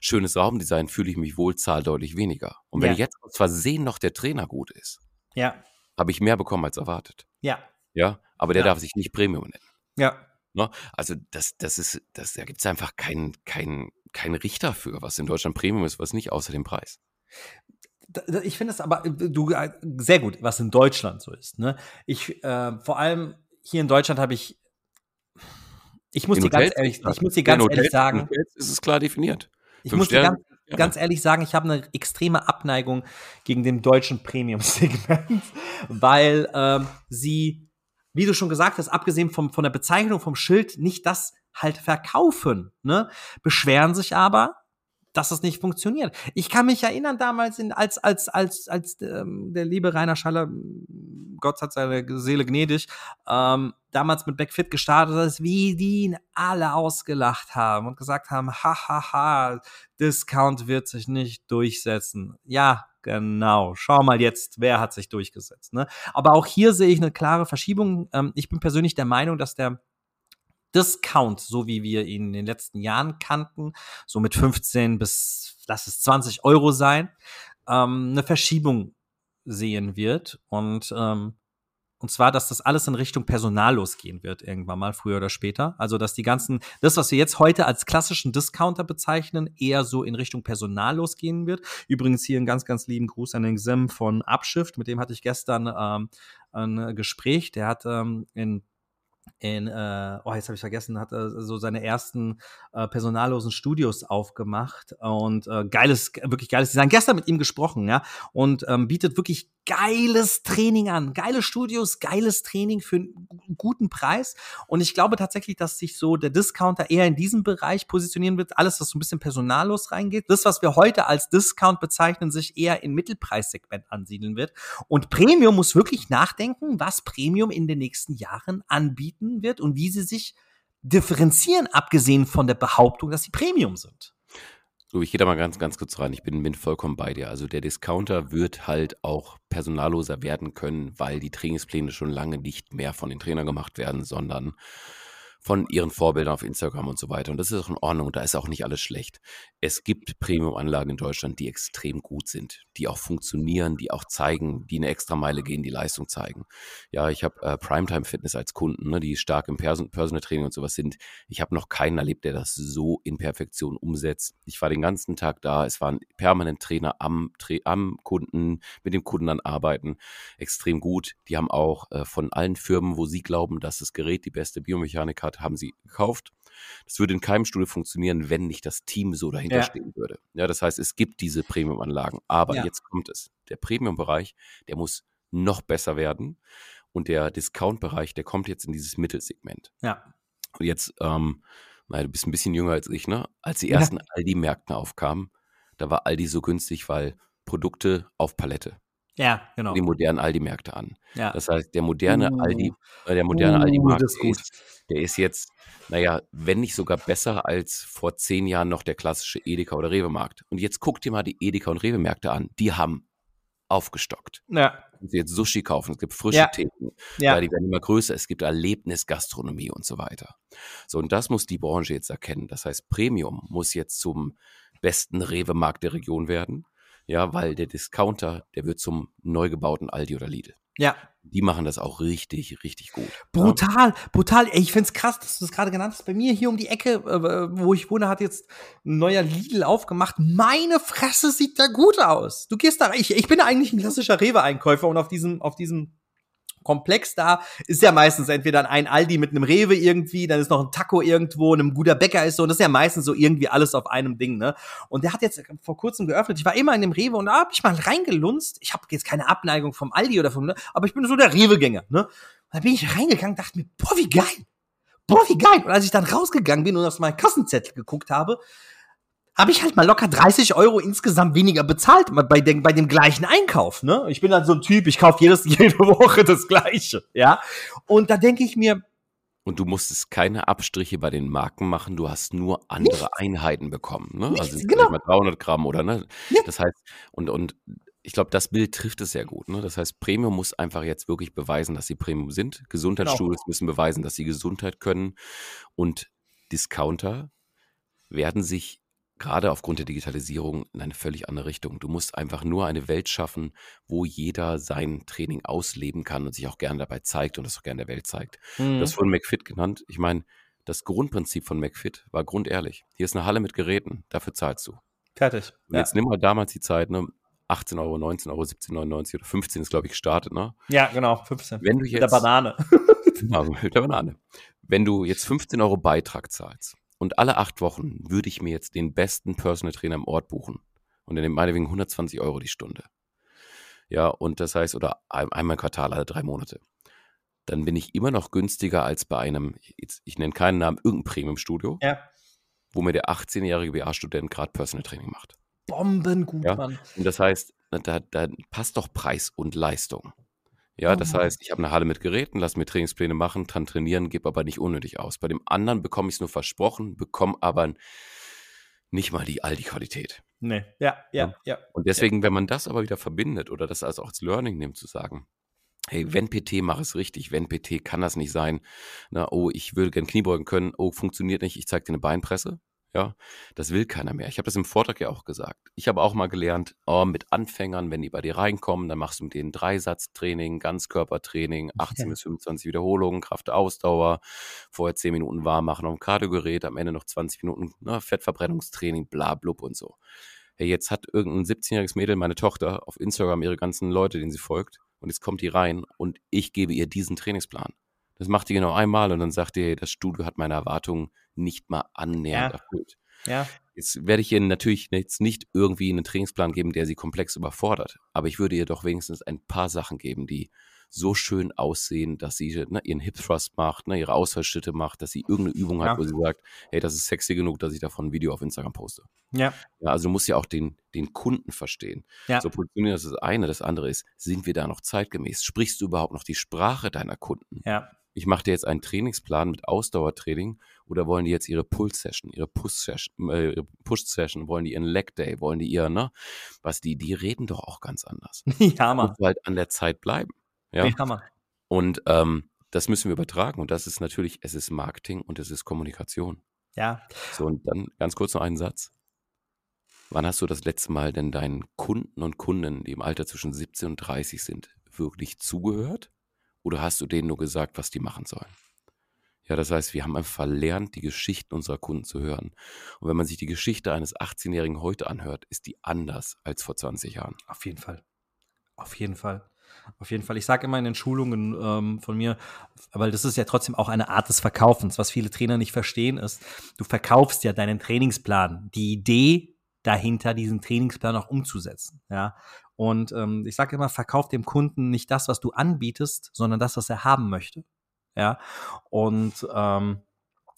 schönes Raumdesign, fühle ich mich wohl, zahl deutlich weniger. Und wenn Ja. jetzt aus Versehen noch der Trainer gut ist, Ja, habe ich mehr bekommen als erwartet. ja, Ja, aber der Ja. darf sich nicht Premium nennen. ja. Ne? Also das, das ist, das, da gibt es einfach keinen keinen keinen Richter für, was in Deutschland Premium ist, was nicht, außer dem Preis. Ich finde es aber äh, du äh, sehr gut, was in Deutschland so ist. Ne? Ich äh, vor allem hier in Deutschland habe ich, ich muss In dir ganz Hotels ehrlich, ich muss dir ganz in ehrlich Hotels- in sagen, Hotels ist es klar definiert. ich Fünf muss dir ganz, ja. ganz ehrlich sagen, ich habe eine extreme Abneigung gegen den deutschen Premium-Segment, <laughs> weil ähm, sie, wie du schon gesagt hast, abgesehen vom, von der Bezeichnung vom Schild, nicht das halt verkaufen. Ne? Beschweren sich aber, dass es nicht funktioniert. Ich kann mich erinnern damals, in, als als als als ähm, der liebe Rainer Schaller, m, Gott hat seine Seele gnädig, ähm, damals mit Backfit gestartet ist, wie die ihn alle ausgelacht haben und gesagt haben, hahaha, Discount wird sich nicht durchsetzen. Ja, genau. Schau mal jetzt, wer hat sich durchgesetzt. Ne? Aber auch hier sehe ich eine klare Verschiebung. Ähm, ich bin persönlich der Meinung, dass der Discount, so wie wir ihn in den letzten Jahren kannten, so mit 15 bis, lass es 20 Euro sein, ähm, eine Verschiebung sehen wird. Und, ähm, und zwar, dass das alles in Richtung Personal losgehen wird, irgendwann mal, früher oder später. Also, dass die ganzen, das, was wir jetzt heute als klassischen Discounter bezeichnen, eher so in Richtung Personal losgehen wird. Übrigens hier einen ganz, ganz lieben Gruß an den Sim von Abschift, mit dem hatte ich gestern ähm, ein Gespräch. Der hat ähm, in in, äh, oh, jetzt habe ich vergessen, hat er so seine ersten äh, personallosen Studios aufgemacht und äh, geiles, wirklich geiles Design. Gestern mit ihm gesprochen, ja, und ähm, bietet wirklich geiles Training an. Geile Studios, geiles Training für einen guten Preis. Und ich glaube tatsächlich, dass sich so der Discounter eher in diesem Bereich positionieren wird. Alles, was so ein bisschen personallos reingeht. Das, was wir heute als Discount bezeichnen, sich eher im Mittelpreissegment ansiedeln wird. Und Premium muss wirklich nachdenken, was Premium in den nächsten Jahren anbieten wird und wie sie sich differenzieren, abgesehen von der Behauptung, dass sie Premium sind. Du, ich gehe da mal ganz, ganz kurz rein. Ich bin, bin vollkommen bei dir. Also der Discounter wird halt auch personalloser werden können, weil die Trainingspläne schon lange nicht mehr von den Trainern gemacht werden, sondern von ihren Vorbildern auf Instagram und so weiter. Und das ist auch in Ordnung. Da ist auch nicht alles schlecht. Es gibt Premium-Anlagen in Deutschland, die extrem gut sind, die auch funktionieren, die auch zeigen, die eine extra Meile gehen, die Leistung zeigen. Ja, ich habe äh, Primetime Fitness als Kunden, ne, die stark im Person Personal Training und sowas sind. Ich habe noch keinen erlebt, der das so in Perfektion umsetzt. Ich war den ganzen Tag da. Es waren permanent Trainer am, am Kunden, mit dem Kunden an arbeiten. Extrem gut. Die haben auch äh, von allen Firmen, wo sie glauben, dass das Gerät die beste Biomechanik hat, hat, haben sie gekauft. Das würde in keinem Studio funktionieren, wenn nicht das Team so dahinter ja. stehen würde. Ja, das heißt, es gibt diese Premium-Anlagen. Aber ja. jetzt kommt es. Der Premium-Bereich, der muss noch besser werden. Und der Discount-Bereich, der kommt jetzt in dieses Mittelsegment. Ja. Und jetzt, ähm, naja, du bist ein bisschen jünger als ich, ne? Als die ersten ja. Aldi-Märkten aufkamen, da war Aldi so günstig, weil Produkte auf Palette. Ja, genau. Die modernen Aldi-Märkte an. Ja. Das heißt, der moderne uh. Aldi, äh, der moderne uh, Aldi-Markt ist, ist, der ist jetzt, naja, wenn nicht sogar besser als vor zehn Jahren noch der klassische Edeka oder Rewe-Markt. Und jetzt guck dir mal die Edeka und Rewe-Märkte an. Die haben aufgestockt. Ja. Sie jetzt Sushi kaufen, es gibt frische ja. Theken, ja. die werden immer größer, es gibt Erlebnisgastronomie und so weiter. So, und das muss die Branche jetzt erkennen. Das heißt, Premium muss jetzt zum besten Rewe-Markt der Region werden ja, weil der Discounter, der wird zum neu gebauten Aldi oder Lidl. Ja. Die machen das auch richtig, richtig gut. Brutal, ja. brutal. Ey, ich find's krass, dass du das gerade genannt hast. Bei mir hier um die Ecke, äh, wo ich wohne, hat jetzt ein neuer Lidl aufgemacht. Meine Fresse sieht da gut aus. Du gehst da, ich, ich bin eigentlich ein klassischer Rewe-Einkäufer und auf diesem, auf diesem Komplex da ist ja meistens entweder ein Aldi mit einem Rewe irgendwie, dann ist noch ein Taco irgendwo, ein guter Bäcker ist so, und das ist ja meistens so irgendwie alles auf einem Ding, ne? Und der hat jetzt vor kurzem geöffnet. Ich war immer in dem Rewe und da hab ich mal reingelunzt. Ich habe jetzt keine Abneigung vom Aldi oder vom, ne? aber ich bin so der Rewe-Gänger, ne? Da bin ich reingegangen, dachte mir, boah, wie geil! Boah, wie geil! Und als ich dann rausgegangen bin und auf meinen Kassenzettel geguckt habe, habe ich halt mal locker 30 Euro insgesamt weniger bezahlt bei dem, bei dem gleichen Einkauf. Ne? Ich bin dann so ein Typ, ich kaufe jedes, <laughs> jede Woche das Gleiche. Ja. Und da denke ich mir. Und du musstest keine Abstriche bei den Marken machen, du hast nur andere nichts, Einheiten bekommen. Ne? Nichts, also genau. mal 300 Gramm oder ne? Ja. Das heißt, und, und ich glaube, das Bild trifft es sehr gut. Ne? Das heißt, Premium muss einfach jetzt wirklich beweisen, dass sie Premium sind. Gesundheitsstudios genau. müssen beweisen, dass sie Gesundheit können. Und Discounter werden sich gerade aufgrund der Digitalisierung in eine völlig andere Richtung. Du musst einfach nur eine Welt schaffen, wo jeder sein Training ausleben kann und sich auch gerne dabei zeigt und das auch gerne der Welt zeigt. Mhm. Du hast vorhin McFit genannt. Ich meine, das Grundprinzip von McFit war grundehrlich. Hier ist eine Halle mit Geräten, dafür zahlst du. Fertig. Und ja. jetzt nimm mal damals die Zeit, ne? 18 Euro, 19 Euro, 17,99 oder 15 ist, glaube ich, gestartet, ne? Ja, genau, 15. Wenn du jetzt, mit der Banane. <laughs> genau, mit der Banane. Wenn du jetzt 15 Euro Beitrag zahlst, und alle acht Wochen würde ich mir jetzt den besten Personal Trainer im Ort buchen. Und der nimmt meinetwegen 120 Euro die Stunde. Ja, und das heißt, oder einmal im Quartal, alle drei Monate. Dann bin ich immer noch günstiger als bei einem, ich, ich nenne keinen Namen, irgendein Premium-Studio, ja. wo mir der 18-jährige BA-Student gerade Personal Training macht. Bombengut, ja? Mann. Und das heißt, da, da passt doch Preis und Leistung. Ja, das oh. heißt, ich habe eine Halle mit Geräten, lass mir Trainingspläne machen, kann trainieren, gebe aber nicht unnötig aus. Bei dem anderen bekomme ich es nur versprochen, bekomme aber nicht mal die Aldi-Qualität. Nee, ja, ja, ja, ja. Und deswegen, wenn man das aber wieder verbindet oder das also auch als Learning nimmt, zu sagen, hey, wenn PT, mach es richtig, wenn PT, kann das nicht sein. Na, oh, ich würde gern Kniebeugen können, oh, funktioniert nicht, ich zeige dir eine Beinpresse. Ja, das will keiner mehr. Ich habe das im Vortrag ja auch gesagt. Ich habe auch mal gelernt, oh, mit Anfängern, wenn die bei dir reinkommen, dann machst du mit denen Dreisatztraining, Ganzkörpertraining, 18 <laughs> ja. bis 25 Wiederholungen, Kraft Ausdauer, vorher 10 Minuten warm machen auf dem Kardiogerät, am Ende noch 20 Minuten ne, Fettverbrennungstraining, bla blub und so. Hey, jetzt hat irgendein 17-jähriges Mädel, meine Tochter, auf Instagram ihre ganzen Leute, denen sie folgt, und jetzt kommt die rein und ich gebe ihr diesen Trainingsplan. Das macht die genau einmal und dann sagt ihr, das Studio hat meine Erwartungen nicht mal annähernd ja. erfüllt. Ja. Jetzt werde ich ihr natürlich jetzt nicht irgendwie einen Trainingsplan geben, der sie komplex überfordert. Aber ich würde ihr doch wenigstens ein paar Sachen geben, die so schön aussehen, dass sie ne, ihren Hip Thrust macht, ne, ihre Ausfallschritte macht, dass sie irgendeine Übung hat, Ja. wo sie sagt, hey, das ist sexy genug, dass ich davon ein Video auf Instagram poste. Ja. Ja, also du musst ja auch den, den Kunden verstehen. Ja. So positionieren, das ist das eine. Das andere ist, sind wir da noch zeitgemäß? Sprichst du überhaupt noch die Sprache deiner Kunden? Ja. Ich mache dir jetzt einen Trainingsplan mit Ausdauertraining oder wollen die jetzt ihre Pull-Session, ihre Push-Session, äh, wollen die ihren Leg-Day, wollen die ihr, ne? Was die, die reden doch auch ganz anders. <laughs> Ja, Mann. Muss halt an der Zeit bleiben. Ja. Ja, Mann. Und ähm, das müssen wir übertragen. Und das ist natürlich, es ist Marketing und es ist Kommunikation. Ja. So, und dann ganz kurz noch einen Satz. Wann hast du das letzte Mal denn deinen Kunden und Kunden, die im Alter zwischen 17 und 30 sind, wirklich zugehört? Oder hast du denen nur gesagt, was die machen sollen? Ja, das heißt, wir haben einfach verlernt, die Geschichten unserer Kunden zu hören. Und wenn man sich die Geschichte eines 18-Jährigen heute anhört, ist die anders als vor 20 Jahren. Auf jeden Fall. Auf jeden Fall. Auf jeden Fall. Ich sage immer in den Schulungen ähm, von mir, weil das ist ja trotzdem auch eine Art des Verkaufens. Was viele Trainer nicht verstehen, ist, du verkaufst ja deinen Trainingsplan. Die Idee dahinter, diesen Trainingsplan auch umzusetzen. Ja. Und ähm, ich sage immer, verkauf dem Kunden nicht das, was du anbietest, sondern das, was er haben möchte. Ja. Und ähm,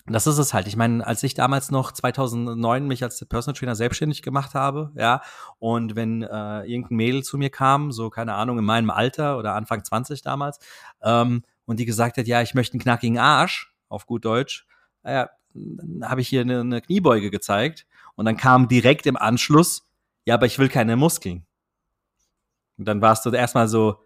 das ist es halt. Ich meine, als ich damals noch 2009 mich als Personal Trainer selbstständig gemacht habe, ja, und wenn äh, irgendein Mädel zu mir kam, so keine Ahnung, in meinem Alter oder Anfang 20 damals, ähm, und die gesagt hat, ja, ich möchte einen knackigen Arsch, auf gut Deutsch, ja, dann habe ich hier eine, eine Kniebeuge gezeigt und dann kam direkt im Anschluss, ja, aber ich will keine Muskeln. Und dann warst du erstmal so,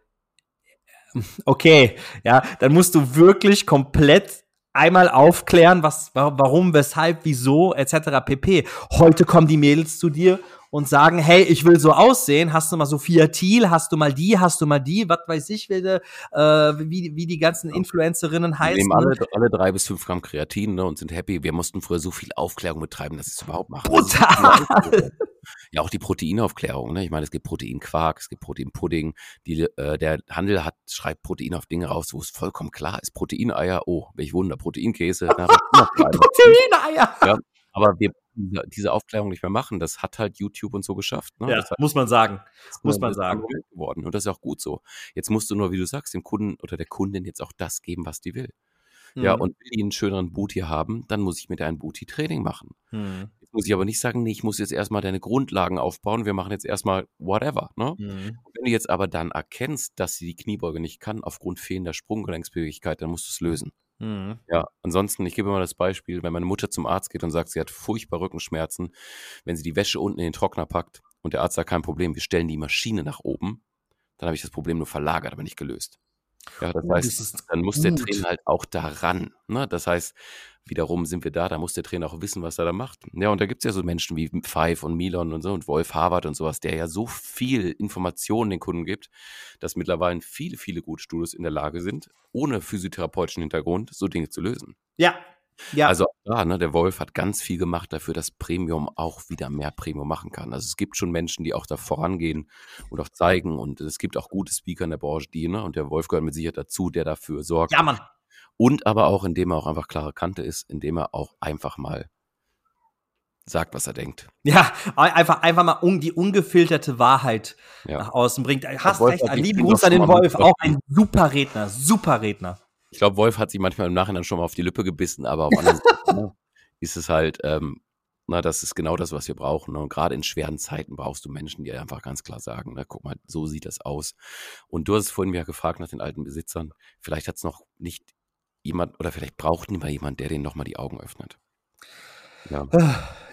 okay, ja, dann musst du wirklich komplett einmal aufklären, was, wa- warum, weshalb, wieso, etc. pp. Heute kommen die Mädels zu dir und sagen, hey, ich will so aussehen, hast du mal Sophia Thiel, hast du mal die, hast du mal die, was weiß ich, wie, äh, wie, wie die ganzen Influencerinnen Wir heißen. nehmen alle, alle drei bis fünf Gramm Kreatin ne, und sind happy. Wir mussten früher so viel Aufklärung betreiben, dass sie es überhaupt machen. Ist Brutal. Ja, auch die Proteinaufklärung. Ne? Ich meine, es gibt Proteinquark, es gibt Proteinpudding. Die, äh, der Handel hat, schreibt Protein auf Dinge raus, wo es vollkommen klar ist. Proteineier, oh, welch Wunder. Proteinkäse. kleiner? <laughs> Proteineier. ja, aber wir diese- diese Aufklärung nicht mehr machen. Das hat halt YouTube und so geschafft. Ne? Ja, das muss man sagen. muss das man ist sagen. Geworden. Und das ist auch gut so. Jetzt musst du nur, wie du sagst, dem Kunden oder der Kundin jetzt auch das geben, was die will. Ja, Mhm. und will die einen schöneren Booty haben, dann muss ich mit ein Booty-Training machen. Mhm. Jetzt muss ich aber nicht sagen, nee, ich muss jetzt erstmal deine Grundlagen aufbauen, wir machen jetzt erstmal whatever. Ne? Mhm. Wenn du jetzt aber dann erkennst, dass sie die Kniebeuge nicht kann aufgrund fehlender Sprunggelenksbeweglichkeit, dann musst du es lösen. Mhm. Ja, ansonsten, ich gebe immer das Beispiel, wenn meine Mutter zum Arzt geht und sagt, sie hat furchtbar Rückenschmerzen, wenn sie die Wäsche unten in den Trockner packt und der Arzt sagt, kein Problem, wir stellen die Maschine nach oben, dann habe ich das Problem nur verlagert, aber nicht gelöst. Ja, das heißt, dann muss der gut. Trainer halt auch daran. Ne? Das heißt, wiederum sind wir da, da muss der Trainer auch wissen, was er da macht. Ja, und da gibt es ja so Menschen wie Pfeif und Milon und so und Wolf Harvard und sowas, der ja so viel Informationen den Kunden gibt, dass mittlerweile viele, viele gute Studios in der Lage sind, ohne physiotherapeutischen Hintergrund so Dinge zu lösen. Ja. Ja. Also da, ne, der Wolf hat ganz viel gemacht dafür, dass Premium auch wieder mehr Premium machen kann. Also es gibt schon Menschen, die auch da vorangehen und auch zeigen und es gibt auch gute Speaker in der Branche, die, ne, und der Wolf gehört mit Sicherheit dazu, der dafür sorgt. ja, Mann. Und aber auch, indem er auch einfach klare Kante ist, indem er auch einfach mal sagt, was er denkt. Ja, einfach, einfach mal un, die ungefilterte Wahrheit Ja. nach außen bringt. Hast Wolf recht, hat einen lieben Gruß an den Wolf, auch ein super Redner, super Redner. Ich glaube, Wolf hat sich manchmal im Nachhinein schon mal auf die Lippe gebissen, aber auf anderen Seite ne, <laughs> ist es halt, ähm, na, das ist genau das, was wir brauchen. Ne? Und gerade in schweren Zeiten brauchst du Menschen, die einfach ganz klar sagen, na, guck mal, so sieht das aus. Und du hast es vorhin ja gefragt nach den alten Besitzern. Vielleicht hat es noch nicht jemand, oder vielleicht braucht nicht mal jemand, der denen nochmal die Augen öffnet. Ja.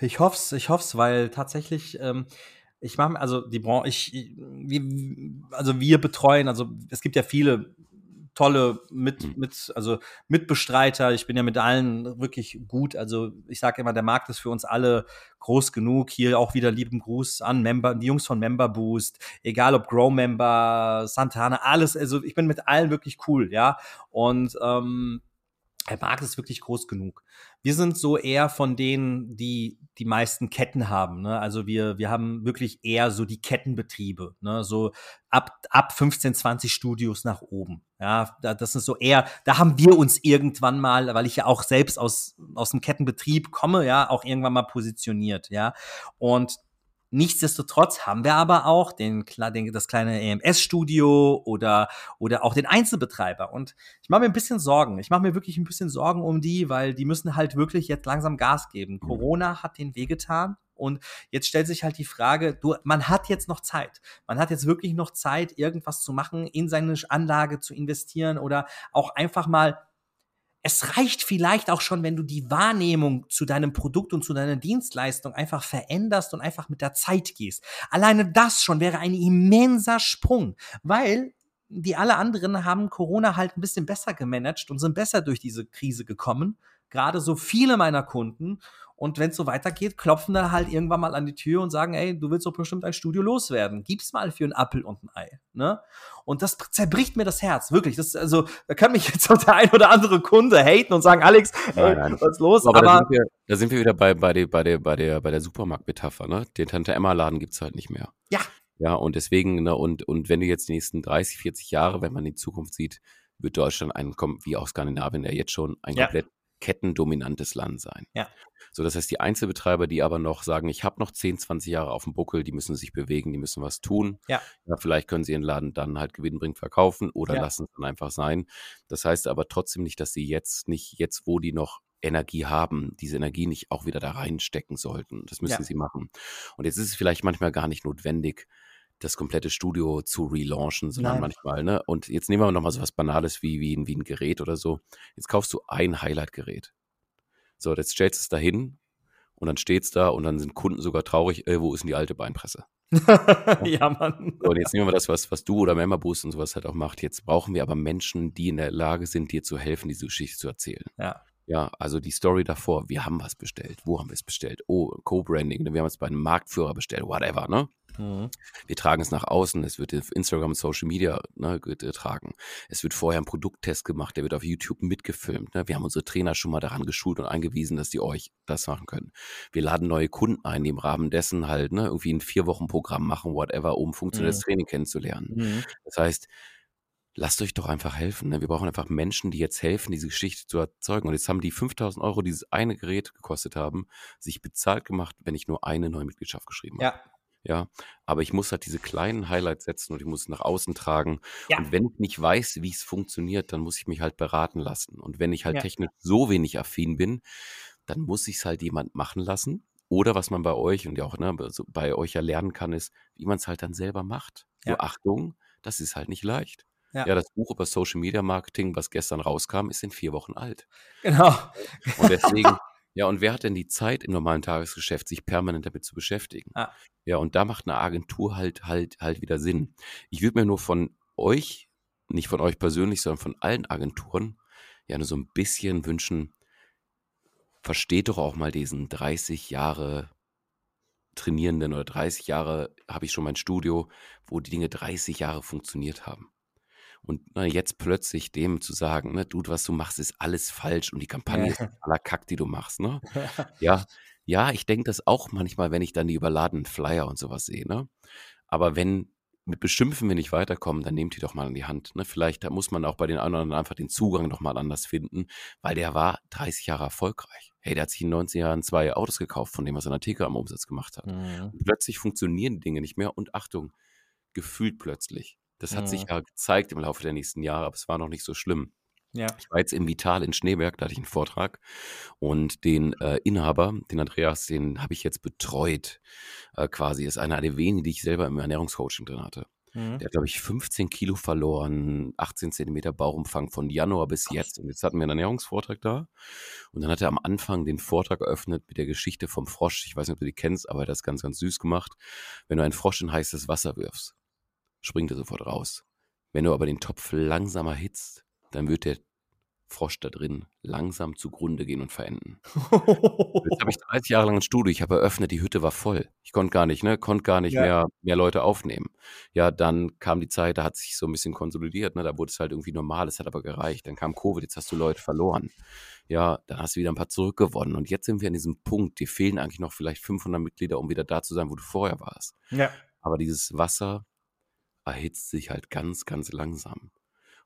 Ich hoff's, ich hoff's, weil tatsächlich, ähm, ich mache, also die Branche, ich, ich- wir, also wir betreuen, also es gibt ja viele tolle mit, Mhm. mit, also Mitbestreiter. Ich bin ja mit allen wirklich gut. Also ich sage immer, der Markt ist für uns alle groß genug. Hier auch wieder lieben Gruß an Member, die Jungs von Member Boost, egal ob Grow Member, Santana, alles. Also ich bin mit allen wirklich cool, ja. Und ähm, der Markt ist wirklich groß genug. Wir sind so eher von denen, die die meisten Ketten haben. Ne? Also wir, wir haben wirklich eher so die Kettenbetriebe, ne? so ab, ab 15, 20 Studios nach oben. Ja, das ist so eher, da haben wir uns irgendwann mal, weil ich ja auch selbst aus, aus dem Kettenbetrieb komme, ja, auch irgendwann mal positioniert, ja. Und Nichtsdestotrotz haben wir aber auch den, den, das kleine EMS-Studio oder, oder auch den Einzelbetreiber. Und ich mache mir ein bisschen Sorgen. Ich mache mir wirklich ein bisschen Sorgen um die, weil die müssen halt wirklich jetzt langsam Gas geben. Mhm. Corona hat den wehgetan. Und jetzt stellt sich halt die Frage, du, man hat jetzt noch Zeit. Man hat jetzt wirklich noch Zeit, irgendwas zu machen, in seine Anlage zu investieren oder auch einfach mal es reicht vielleicht auch schon, wenn du die Wahrnehmung zu deinem Produkt und zu deiner Dienstleistung einfach veränderst und einfach mit der Zeit gehst. Alleine das schon wäre ein immenser Sprung, weil die alle anderen haben Corona halt ein bisschen besser gemanagt und sind besser durch diese Krise gekommen. Gerade so viele meiner Kunden. Und wenn es so weitergeht, klopfen da halt irgendwann mal an die Tür und sagen, ey, du willst doch bestimmt ein Studio loswerden. Gib's mal für einen Appel und ein Ei. Ne? Und das zerbricht mir das Herz, wirklich. Das, also, da kann mich jetzt auch der ein oder andere Kunde haten und sagen, Alex, nein, nein. was ist los? Aber, Aber da, sind wir, da, sind wir, wieder bei, bei, der, bei, der, bei der, bei der Supermarktmetapher, ne? Den Tante-Emma-Laden gibt's halt nicht mehr. Ja. Ja, und deswegen, ne, und, und wenn du jetzt die nächsten 30, 40 Jahre, wenn man in die Zukunft sieht, wird Deutschland ein, wie auch Skandinavien ja jetzt schon, ein ja. komplett kettendominantes Land sein. Ja. So, das heißt, die Einzelbetreiber, die aber noch sagen, ich habe noch 10, 20 Jahre auf dem Buckel, die müssen sich bewegen, die müssen was tun. Ja. ja vielleicht können sie ihren Laden dann halt gewinnbringend verkaufen oder ja. lassen es dann einfach sein. Das heißt aber trotzdem nicht, dass sie jetzt nicht, jetzt wo die noch Energie haben, diese Energie nicht auch wieder da reinstecken sollten. Das müssen ja. sie machen. Und jetzt ist es vielleicht manchmal gar nicht notwendig, das komplette Studio zu relaunchen, sondern Nein. manchmal, ne? Und jetzt nehmen wir nochmal so was Banales wie, wie, wie ein Gerät oder so. Jetzt kaufst du ein Highlight-Gerät. So, jetzt stellst du es dahin und dann steht es da und dann sind Kunden sogar traurig, äh, wo ist denn die alte Beinpresse? <laughs> ja, Mann. So, und jetzt nehmen wir das, was, was du oder Member Boost und sowas halt auch macht. Jetzt brauchen wir aber Menschen, die in der Lage sind, dir zu helfen, diese Geschichte zu erzählen. Ja. Ja, also die Story davor, wir haben was bestellt. Wo haben wir es bestellt? Oh, Co-Branding, ne? wir haben es bei einem Marktführer bestellt, whatever, ne? Mhm. Wir tragen es nach außen, es wird auf Instagram und Social Media ne, getragen. Es wird vorher ein Produkttest gemacht, der wird auf YouTube mitgefilmt. Ne? Wir haben unsere Trainer schon mal daran geschult und eingewiesen, dass die euch das machen können. Wir laden neue Kunden ein, die im Rahmen dessen halt ne, irgendwie ein vier Wochen Programm machen, whatever, um funktionelles mhm. Training kennenzulernen. Mhm. Das heißt, lasst euch doch einfach helfen. Ne? Wir brauchen einfach Menschen, die jetzt helfen, diese Geschichte zu erzeugen. Und jetzt haben die 5000 Euro, die dieses eine Gerät gekostet haben, sich bezahlt gemacht, wenn ich nur eine neue Mitgliedschaft geschrieben habe. Ja, aber ich muss halt diese kleinen Highlights setzen und ich muss es nach außen tragen. Ja. Und wenn ich nicht weiß, wie es funktioniert, dann muss ich mich halt beraten lassen. Und wenn ich halt ja. technisch so wenig affin bin, dann muss ich es halt jemand machen lassen. Oder was man bei euch und ja auch ne, bei euch ja lernen kann, ist, wie man es halt dann selber macht. Ja. Nur Achtung, das ist halt nicht leicht. Ja. ja, das Buch über Social Media Marketing, was gestern rauskam, ist in vier Wochen alt. Genau. Und deswegen, <laughs> ja, und wer hat denn die Zeit im normalen Tagesgeschäft, sich permanent damit zu beschäftigen? Ah. Ja, und da macht eine Agentur halt, halt, halt wieder Sinn. Ich würde mir nur von euch, nicht von euch persönlich, sondern von allen Agenturen, ja, nur so ein bisschen wünschen, versteht doch auch mal diesen 30 Jahre Trainierenden oder 30 Jahre habe ich schon mein Studio, wo die Dinge 30 Jahre funktioniert haben. Und na, jetzt plötzlich dem zu sagen, ne, du, was du machst, ist alles falsch und die Kampagne ist aller Kack, die du machst, ne? <laughs> Ja, ja, ich denke das auch manchmal, wenn ich dann die überladenen Flyer und sowas sehe, ne? Aber wenn mit Beschimpfen wir nicht weiterkommen, dann nehmt die doch mal in die Hand. Ne? Vielleicht da muss man auch bei den anderen einfach den Zugang nochmal anders finden, weil der war 30 Jahre erfolgreich. Hey, der hat sich in 19 Jahren zwei Autos gekauft, von dem was er in der Theke am Umsatz gemacht hat. Mhm. Plötzlich funktionieren die Dinge nicht mehr und Achtung, gefühlt plötzlich. Das hat sich ja gezeigt im Laufe der nächsten Jahre, aber es war noch nicht so schlimm. Ja. Ich war jetzt im Vital in Schneeberg, da hatte ich einen Vortrag und den äh, Inhaber, den Andreas, den habe ich jetzt betreut äh, quasi. Ist einer der wenigen, die ich selber im Ernährungscoaching drin hatte. Mhm. Der hat, glaube ich, 15 Kilo verloren, 18 Zentimeter Bauchumfang von Januar bis jetzt. Und jetzt hatten wir einen Ernährungsvortrag da. Und dann hat er am Anfang den Vortrag eröffnet mit der Geschichte vom Frosch. Ich weiß nicht, ob du die kennst, aber er hat das ganz, ganz süß gemacht. Wenn du einen Frosch in heißes Wasser wirfst, springt er sofort raus. Wenn du aber den Topf langsam erhitzt, dann wird der Frosch da drin langsam zugrunde gehen und verenden. Jetzt habe ich <laughs> 30 Jahre lang ein Studio, ich habe eröffnet, die Hütte war voll. Ich konnte gar nicht, ne, konnte gar nicht ja. mehr, mehr Leute aufnehmen. Ja, dann kam die Zeit, da hat sich so ein bisschen konsolidiert, ne, da wurde es halt irgendwie normal, es hat aber gereicht. Dann kam Covid, jetzt hast du Leute verloren. Ja, dann hast du wieder ein paar zurückgewonnen und jetzt sind wir an diesem Punkt, dir fehlen eigentlich noch vielleicht 500 Mitglieder, um wieder da zu sein, wo du vorher warst. Ja. Aber dieses Wasser erhitzt sich halt ganz, ganz langsam.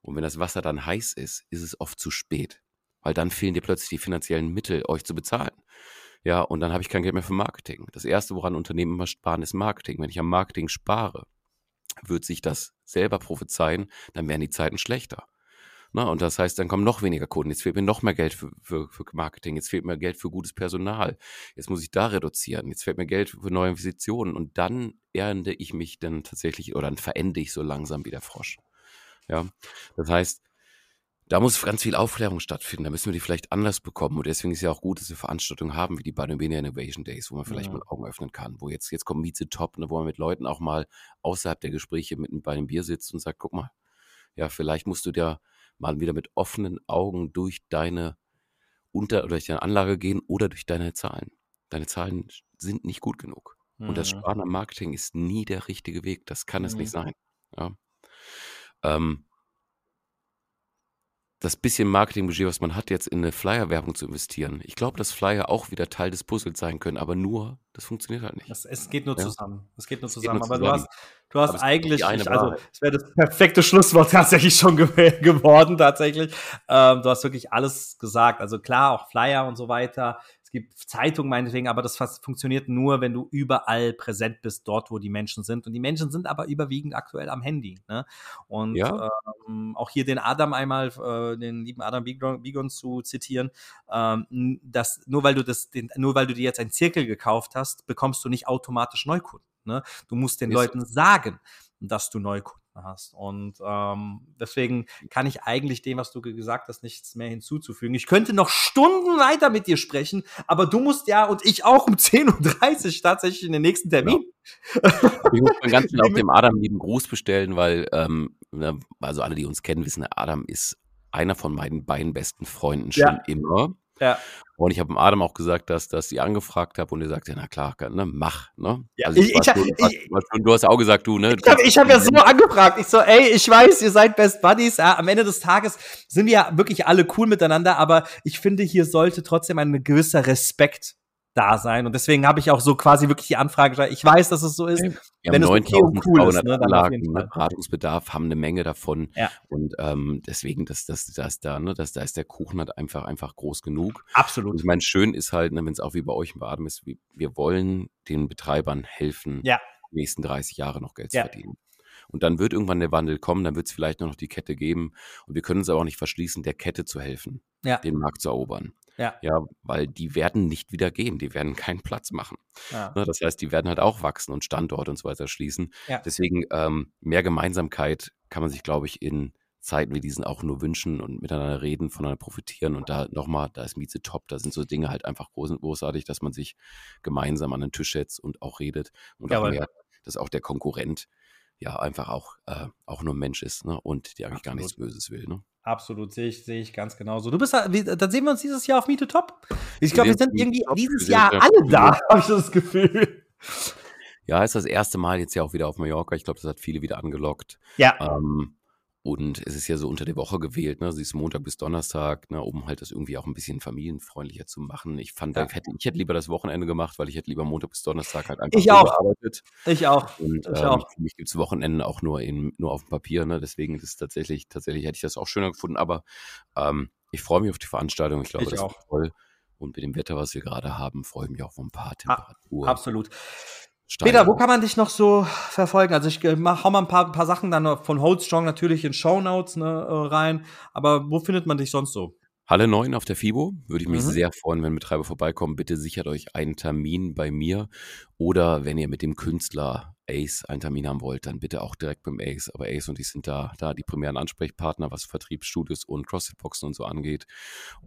Und wenn das Wasser dann heiß ist, ist es oft zu spät. Weil dann fehlen dir plötzlich die finanziellen Mittel, euch zu bezahlen. Ja, und dann habe ich kein Geld mehr für Marketing. Das erste, woran Unternehmen immer sparen, ist Marketing. Wenn ich am Marketing spare, wird sich das selber prophezeien, dann werden die Zeiten schlechter. Na, und das heißt, dann kommen noch weniger Kunden. Jetzt fehlt mir noch mehr Geld für, für, für Marketing. Jetzt fehlt mir Geld für gutes Personal. Jetzt muss ich da reduzieren. Jetzt fehlt mir Geld für neue Investitionen. Und dann ernte ich mich dann tatsächlich oder dann verende ich so langsam wie der Frosch. Ja, das heißt, da muss ganz viel Aufklärung stattfinden. Da müssen wir die vielleicht anders bekommen. Und deswegen ist ja auch gut, dass wir Veranstaltungen haben wie die Baden-Württemberger Innovation Days, wo man vielleicht ja. mal Augen öffnen kann. Wo jetzt, jetzt kommt Mieze Top, ne, wo man mit Leuten auch mal außerhalb der Gespräche mit bei einem Bier sitzt und sagt, guck mal, ja, vielleicht musst du dir mal wieder mit offenen Augen durch deine Unter- oder durch deine Anlage gehen oder durch deine Zahlen. Deine Zahlen sind nicht gut genug. Mhm. Und das mhm. Sparen am Marketing ist nie der richtige Weg. Das kann mhm. es nicht mhm. sein. Ja. Ähm, das bisschen Marketingbudget, was man hat, jetzt in eine Flyer-Werbung zu investieren. Ich glaube, dass Flyer auch wieder Teil des Puzzles sein können, aber nur, das funktioniert halt nicht. Das, es geht nur ja. zusammen. Es geht nur zusammen. Geht nur aber zusammen. du hast, du hast eigentlich, ich, also es wäre das perfekte Schlusswort <laughs> tatsächlich schon ge geworden, tatsächlich. Ähm, du hast wirklich alles gesagt. Also klar, auch Flyer und so weiter gibt Zeitungen meinetwegen, aber das funktioniert nur, wenn du überall präsent bist, dort, wo die Menschen sind. Und die Menschen sind aber überwiegend aktuell am Handy. Ne? Und ja. ähm, auch hier den Adam einmal, äh, den lieben Adam Bigon zu zitieren, ähm, dass nur weil du das, den, nur weil du dir jetzt einen Zirkel gekauft hast, bekommst du nicht automatisch Neukunden. Ne? Du musst den Leuten sagen, dass du Neukunden hast. Und ähm, deswegen kann ich eigentlich dem, was du gesagt hast, nichts mehr hinzuzufügen. Ich könnte noch Stunden weiter mit dir sprechen, aber du musst ja und ich auch um <laughs> 10.30 Uhr tatsächlich in den nächsten Termin. Ja. Ich muss mal ganz schnell auf dem Adam lieben Gruß bestellen, weil, ähm, ne, also alle, die uns kennen, wissen, Adam ist einer von meinen beiden besten Freunden schon ja. immer. Ja. Und ich habe dem Adam auch gesagt, dass, dass ich angefragt habe und er sagte, na klar, ne, mach. Ne? Ja, also ich, ich, du, ich, du, hast ja auch gesagt, du, ne? Ich habe hab ja so angefragt. Ich so, ey, ich weiß, ihr seid Best Buddies. Ja, am Ende des Tages sind wir ja wirklich alle cool miteinander, aber ich finde, hier sollte trotzdem ein gewisser Respekt da sein. Und deswegen habe ich auch so quasi wirklich die Anfrage gestellt. Ich weiß, dass es so ist. Wir wenn es okay und cool ist, ne, Anlagen, ne, Beratungsbedarf, haben eine Menge davon. Ja. Und ähm, deswegen, dass das, das da, ne, dass da ist der Kuchen halt einfach, einfach groß genug. Absolut. Und ich meine, schön ist halt, ne, wenn es auch wie bei euch im Baden ist, wir, wir wollen den Betreibern helfen, ja. die nächsten 30 Jahre noch Geld ja. zu verdienen. Und dann wird irgendwann der Wandel kommen, dann wird es vielleicht nur noch die Kette geben. Und wir können uns aber auch nicht verschließen, der Kette zu helfen, ja. den Markt zu erobern. Ja. ja, weil die werden nicht wieder gehen, die werden keinen Platz machen. Ja. Ne, das heißt, die werden halt auch wachsen und Standorte und so weiter schließen. Ja. Deswegen ähm, mehr Gemeinsamkeit kann man sich, glaube ich, in Zeiten wie diesen auch nur wünschen und miteinander reden, voneinander profitieren. Und da nochmal, da ist Mieze top, da sind so Dinge halt einfach groß und großartig, dass man sich gemeinsam an den Tisch setzt und auch redet und auch merkt, dass auch der Konkurrent ja einfach auch, äh, auch nur ein Mensch ist ne? und die eigentlich Absolut. gar nichts Böses will. Ne? Absolut, sehe ich, sehe ich ganz genauso. Du bist, wie, dann sehen wir uns dieses Jahr auf Miete Top. Ich glaube, wir sind irgendwie dieses Jahr alle da, <laughs> habe ich das Gefühl. Ja, ist das erste Mal jetzt ja auch wieder auf Mallorca. Ich glaube, das hat viele wieder angelockt. Ja. Ähm, und es ist ja so unter der Woche gewählt, ne? Sie ist Montag bis Donnerstag, ne? um halt das irgendwie auch ein bisschen familienfreundlicher zu machen. Ich fand, ja. ich, hätte, ich hätte lieber das Wochenende gemacht, weil ich hätte lieber Montag bis Donnerstag halt einfach ich auch. gearbeitet. Ich auch. Und ich ähm, auch. für mich gibt es Wochenenden auch nur, in, nur auf dem Papier, ne? Deswegen ist es tatsächlich, tatsächlich hätte ich das auch schöner gefunden, aber ähm, ich freue mich auf die Veranstaltung. Ich glaube, ich das auch. ist toll. Und mit dem Wetter, was wir gerade haben, freue ich mich auch auf ein paar Temperaturen. Absolut. Steigen. Peter, wo kann man dich noch so verfolgen? Also ich mach, hau mal ein paar, ein paar Sachen dann von Holdstrong natürlich in Show Notes ne, äh, rein. Aber wo findet man dich sonst so? Halle 9 auf der FIBO. Würde ich mich mhm. sehr freuen, wenn Betreiber vorbeikommen. Bitte sichert euch einen Termin bei mir. Oder wenn ihr mit dem Künstler Ace einen Termin haben wollt, dann bitte auch direkt beim Ace. Aber Ace und ich sind da, da die primären Ansprechpartner, was Vertriebsstudios und CrossFit-Boxen und so angeht.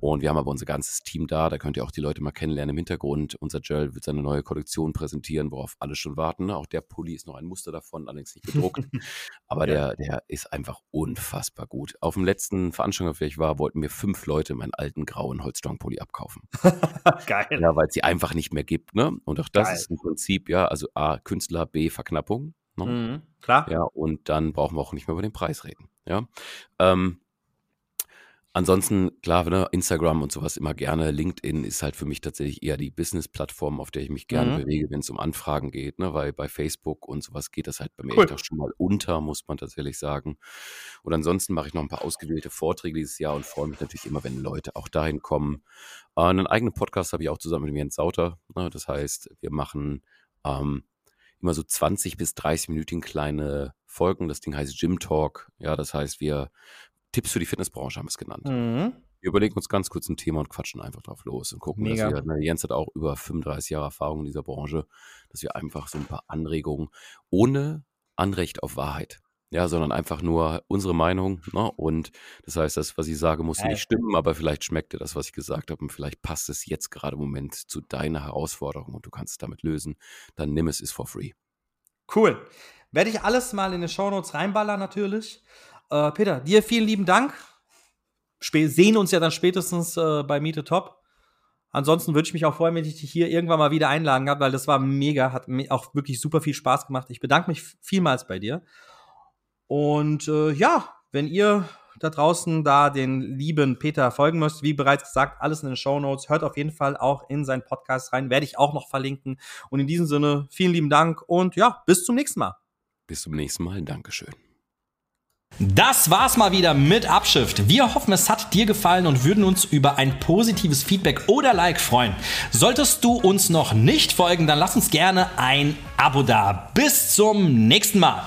Und wir haben aber unser ganzes Team da. Da könnt ihr auch die Leute mal kennenlernen im Hintergrund. Unser Joel wird seine neue Kollektion präsentieren, worauf alle schon warten. Auch der Pulli ist noch ein Muster davon, allerdings nicht bedruckt. <laughs> aber der, der ist einfach unfassbar gut. Auf dem letzten Veranstaltung, auf der ich war, wollten mir fünf Leute meinen alten grauen Holzstrong-Pulli abkaufen. <laughs> Geil. Ja, weil es sie einfach nicht mehr gibt. Ne? Und auch das Geil. ist im Prinzip, ja, also A, Künstler, B, Verknappung. Ne? Mhm, klar. Ja, und dann brauchen wir auch nicht mehr über den Preis reden. Ja. Ähm, Ansonsten, klar, ne, Instagram und sowas immer gerne. LinkedIn ist halt für mich tatsächlich eher die Business-Plattform, auf der ich mich gerne mhm. bewege, wenn es um Anfragen geht, ne, weil bei Facebook und sowas geht das halt bei mir cool. echt auch schon mal unter, muss man tatsächlich sagen. Und ansonsten mache ich noch ein paar ausgewählte Vorträge dieses Jahr und freue mich natürlich immer, wenn Leute auch dahin kommen. Äh, einen eigenen Podcast habe ich auch zusammen mit Jens Sauter. Ne, das heißt, wir machen ähm, immer so 20 bis 30 Minuten kleine Folgen. Das Ding heißt Gym Talk. Ja, das heißt, wir Tipps für die Fitnessbranche haben wir es genannt. Mhm. Wir überlegen uns ganz kurz ein Thema und quatschen einfach drauf los und gucken, Mega. dass wir, ne, Jens hat auch über 35 Jahre Erfahrung in dieser Branche, dass wir einfach so ein paar Anregungen ohne Anrecht auf Wahrheit, ja, sondern einfach nur unsere Meinung. Ne? Und das heißt, das, was ich sage, muss nicht stimmen, aber vielleicht schmeckt dir das, was ich gesagt habe, und vielleicht passt es jetzt gerade im Moment zu deiner Herausforderung und du kannst es damit lösen. Dann nimm es, ist for free. Cool. Werde ich alles mal in die Shownotes reinballern, natürlich. Äh, Peter, dir vielen lieben Dank. Sp sehen uns ja dann spätestens äh, bei Miete Top. Ansonsten würde ich mich auch freuen, wenn ich dich hier irgendwann mal wieder einladen habe, weil das war mega, hat mir auch wirklich super viel Spaß gemacht. Ich bedanke mich vielmals bei dir. Und äh, ja, wenn ihr da draußen da den lieben Peter folgen müsst, wie bereits gesagt, alles in den Show Notes. Hört auf jeden Fall auch in seinen Podcast rein, werde ich auch noch verlinken. Und in diesem Sinne, vielen lieben Dank und ja, bis zum nächsten Mal. Bis zum nächsten Mal. Dankeschön. Das war's mal wieder mit Abschrift. Wir hoffen, es hat dir gefallen und würden uns über ein positives Feedback oder Like freuen. Solltest du uns noch nicht folgen, dann lass uns gerne ein Abo da. Bis zum nächsten Mal.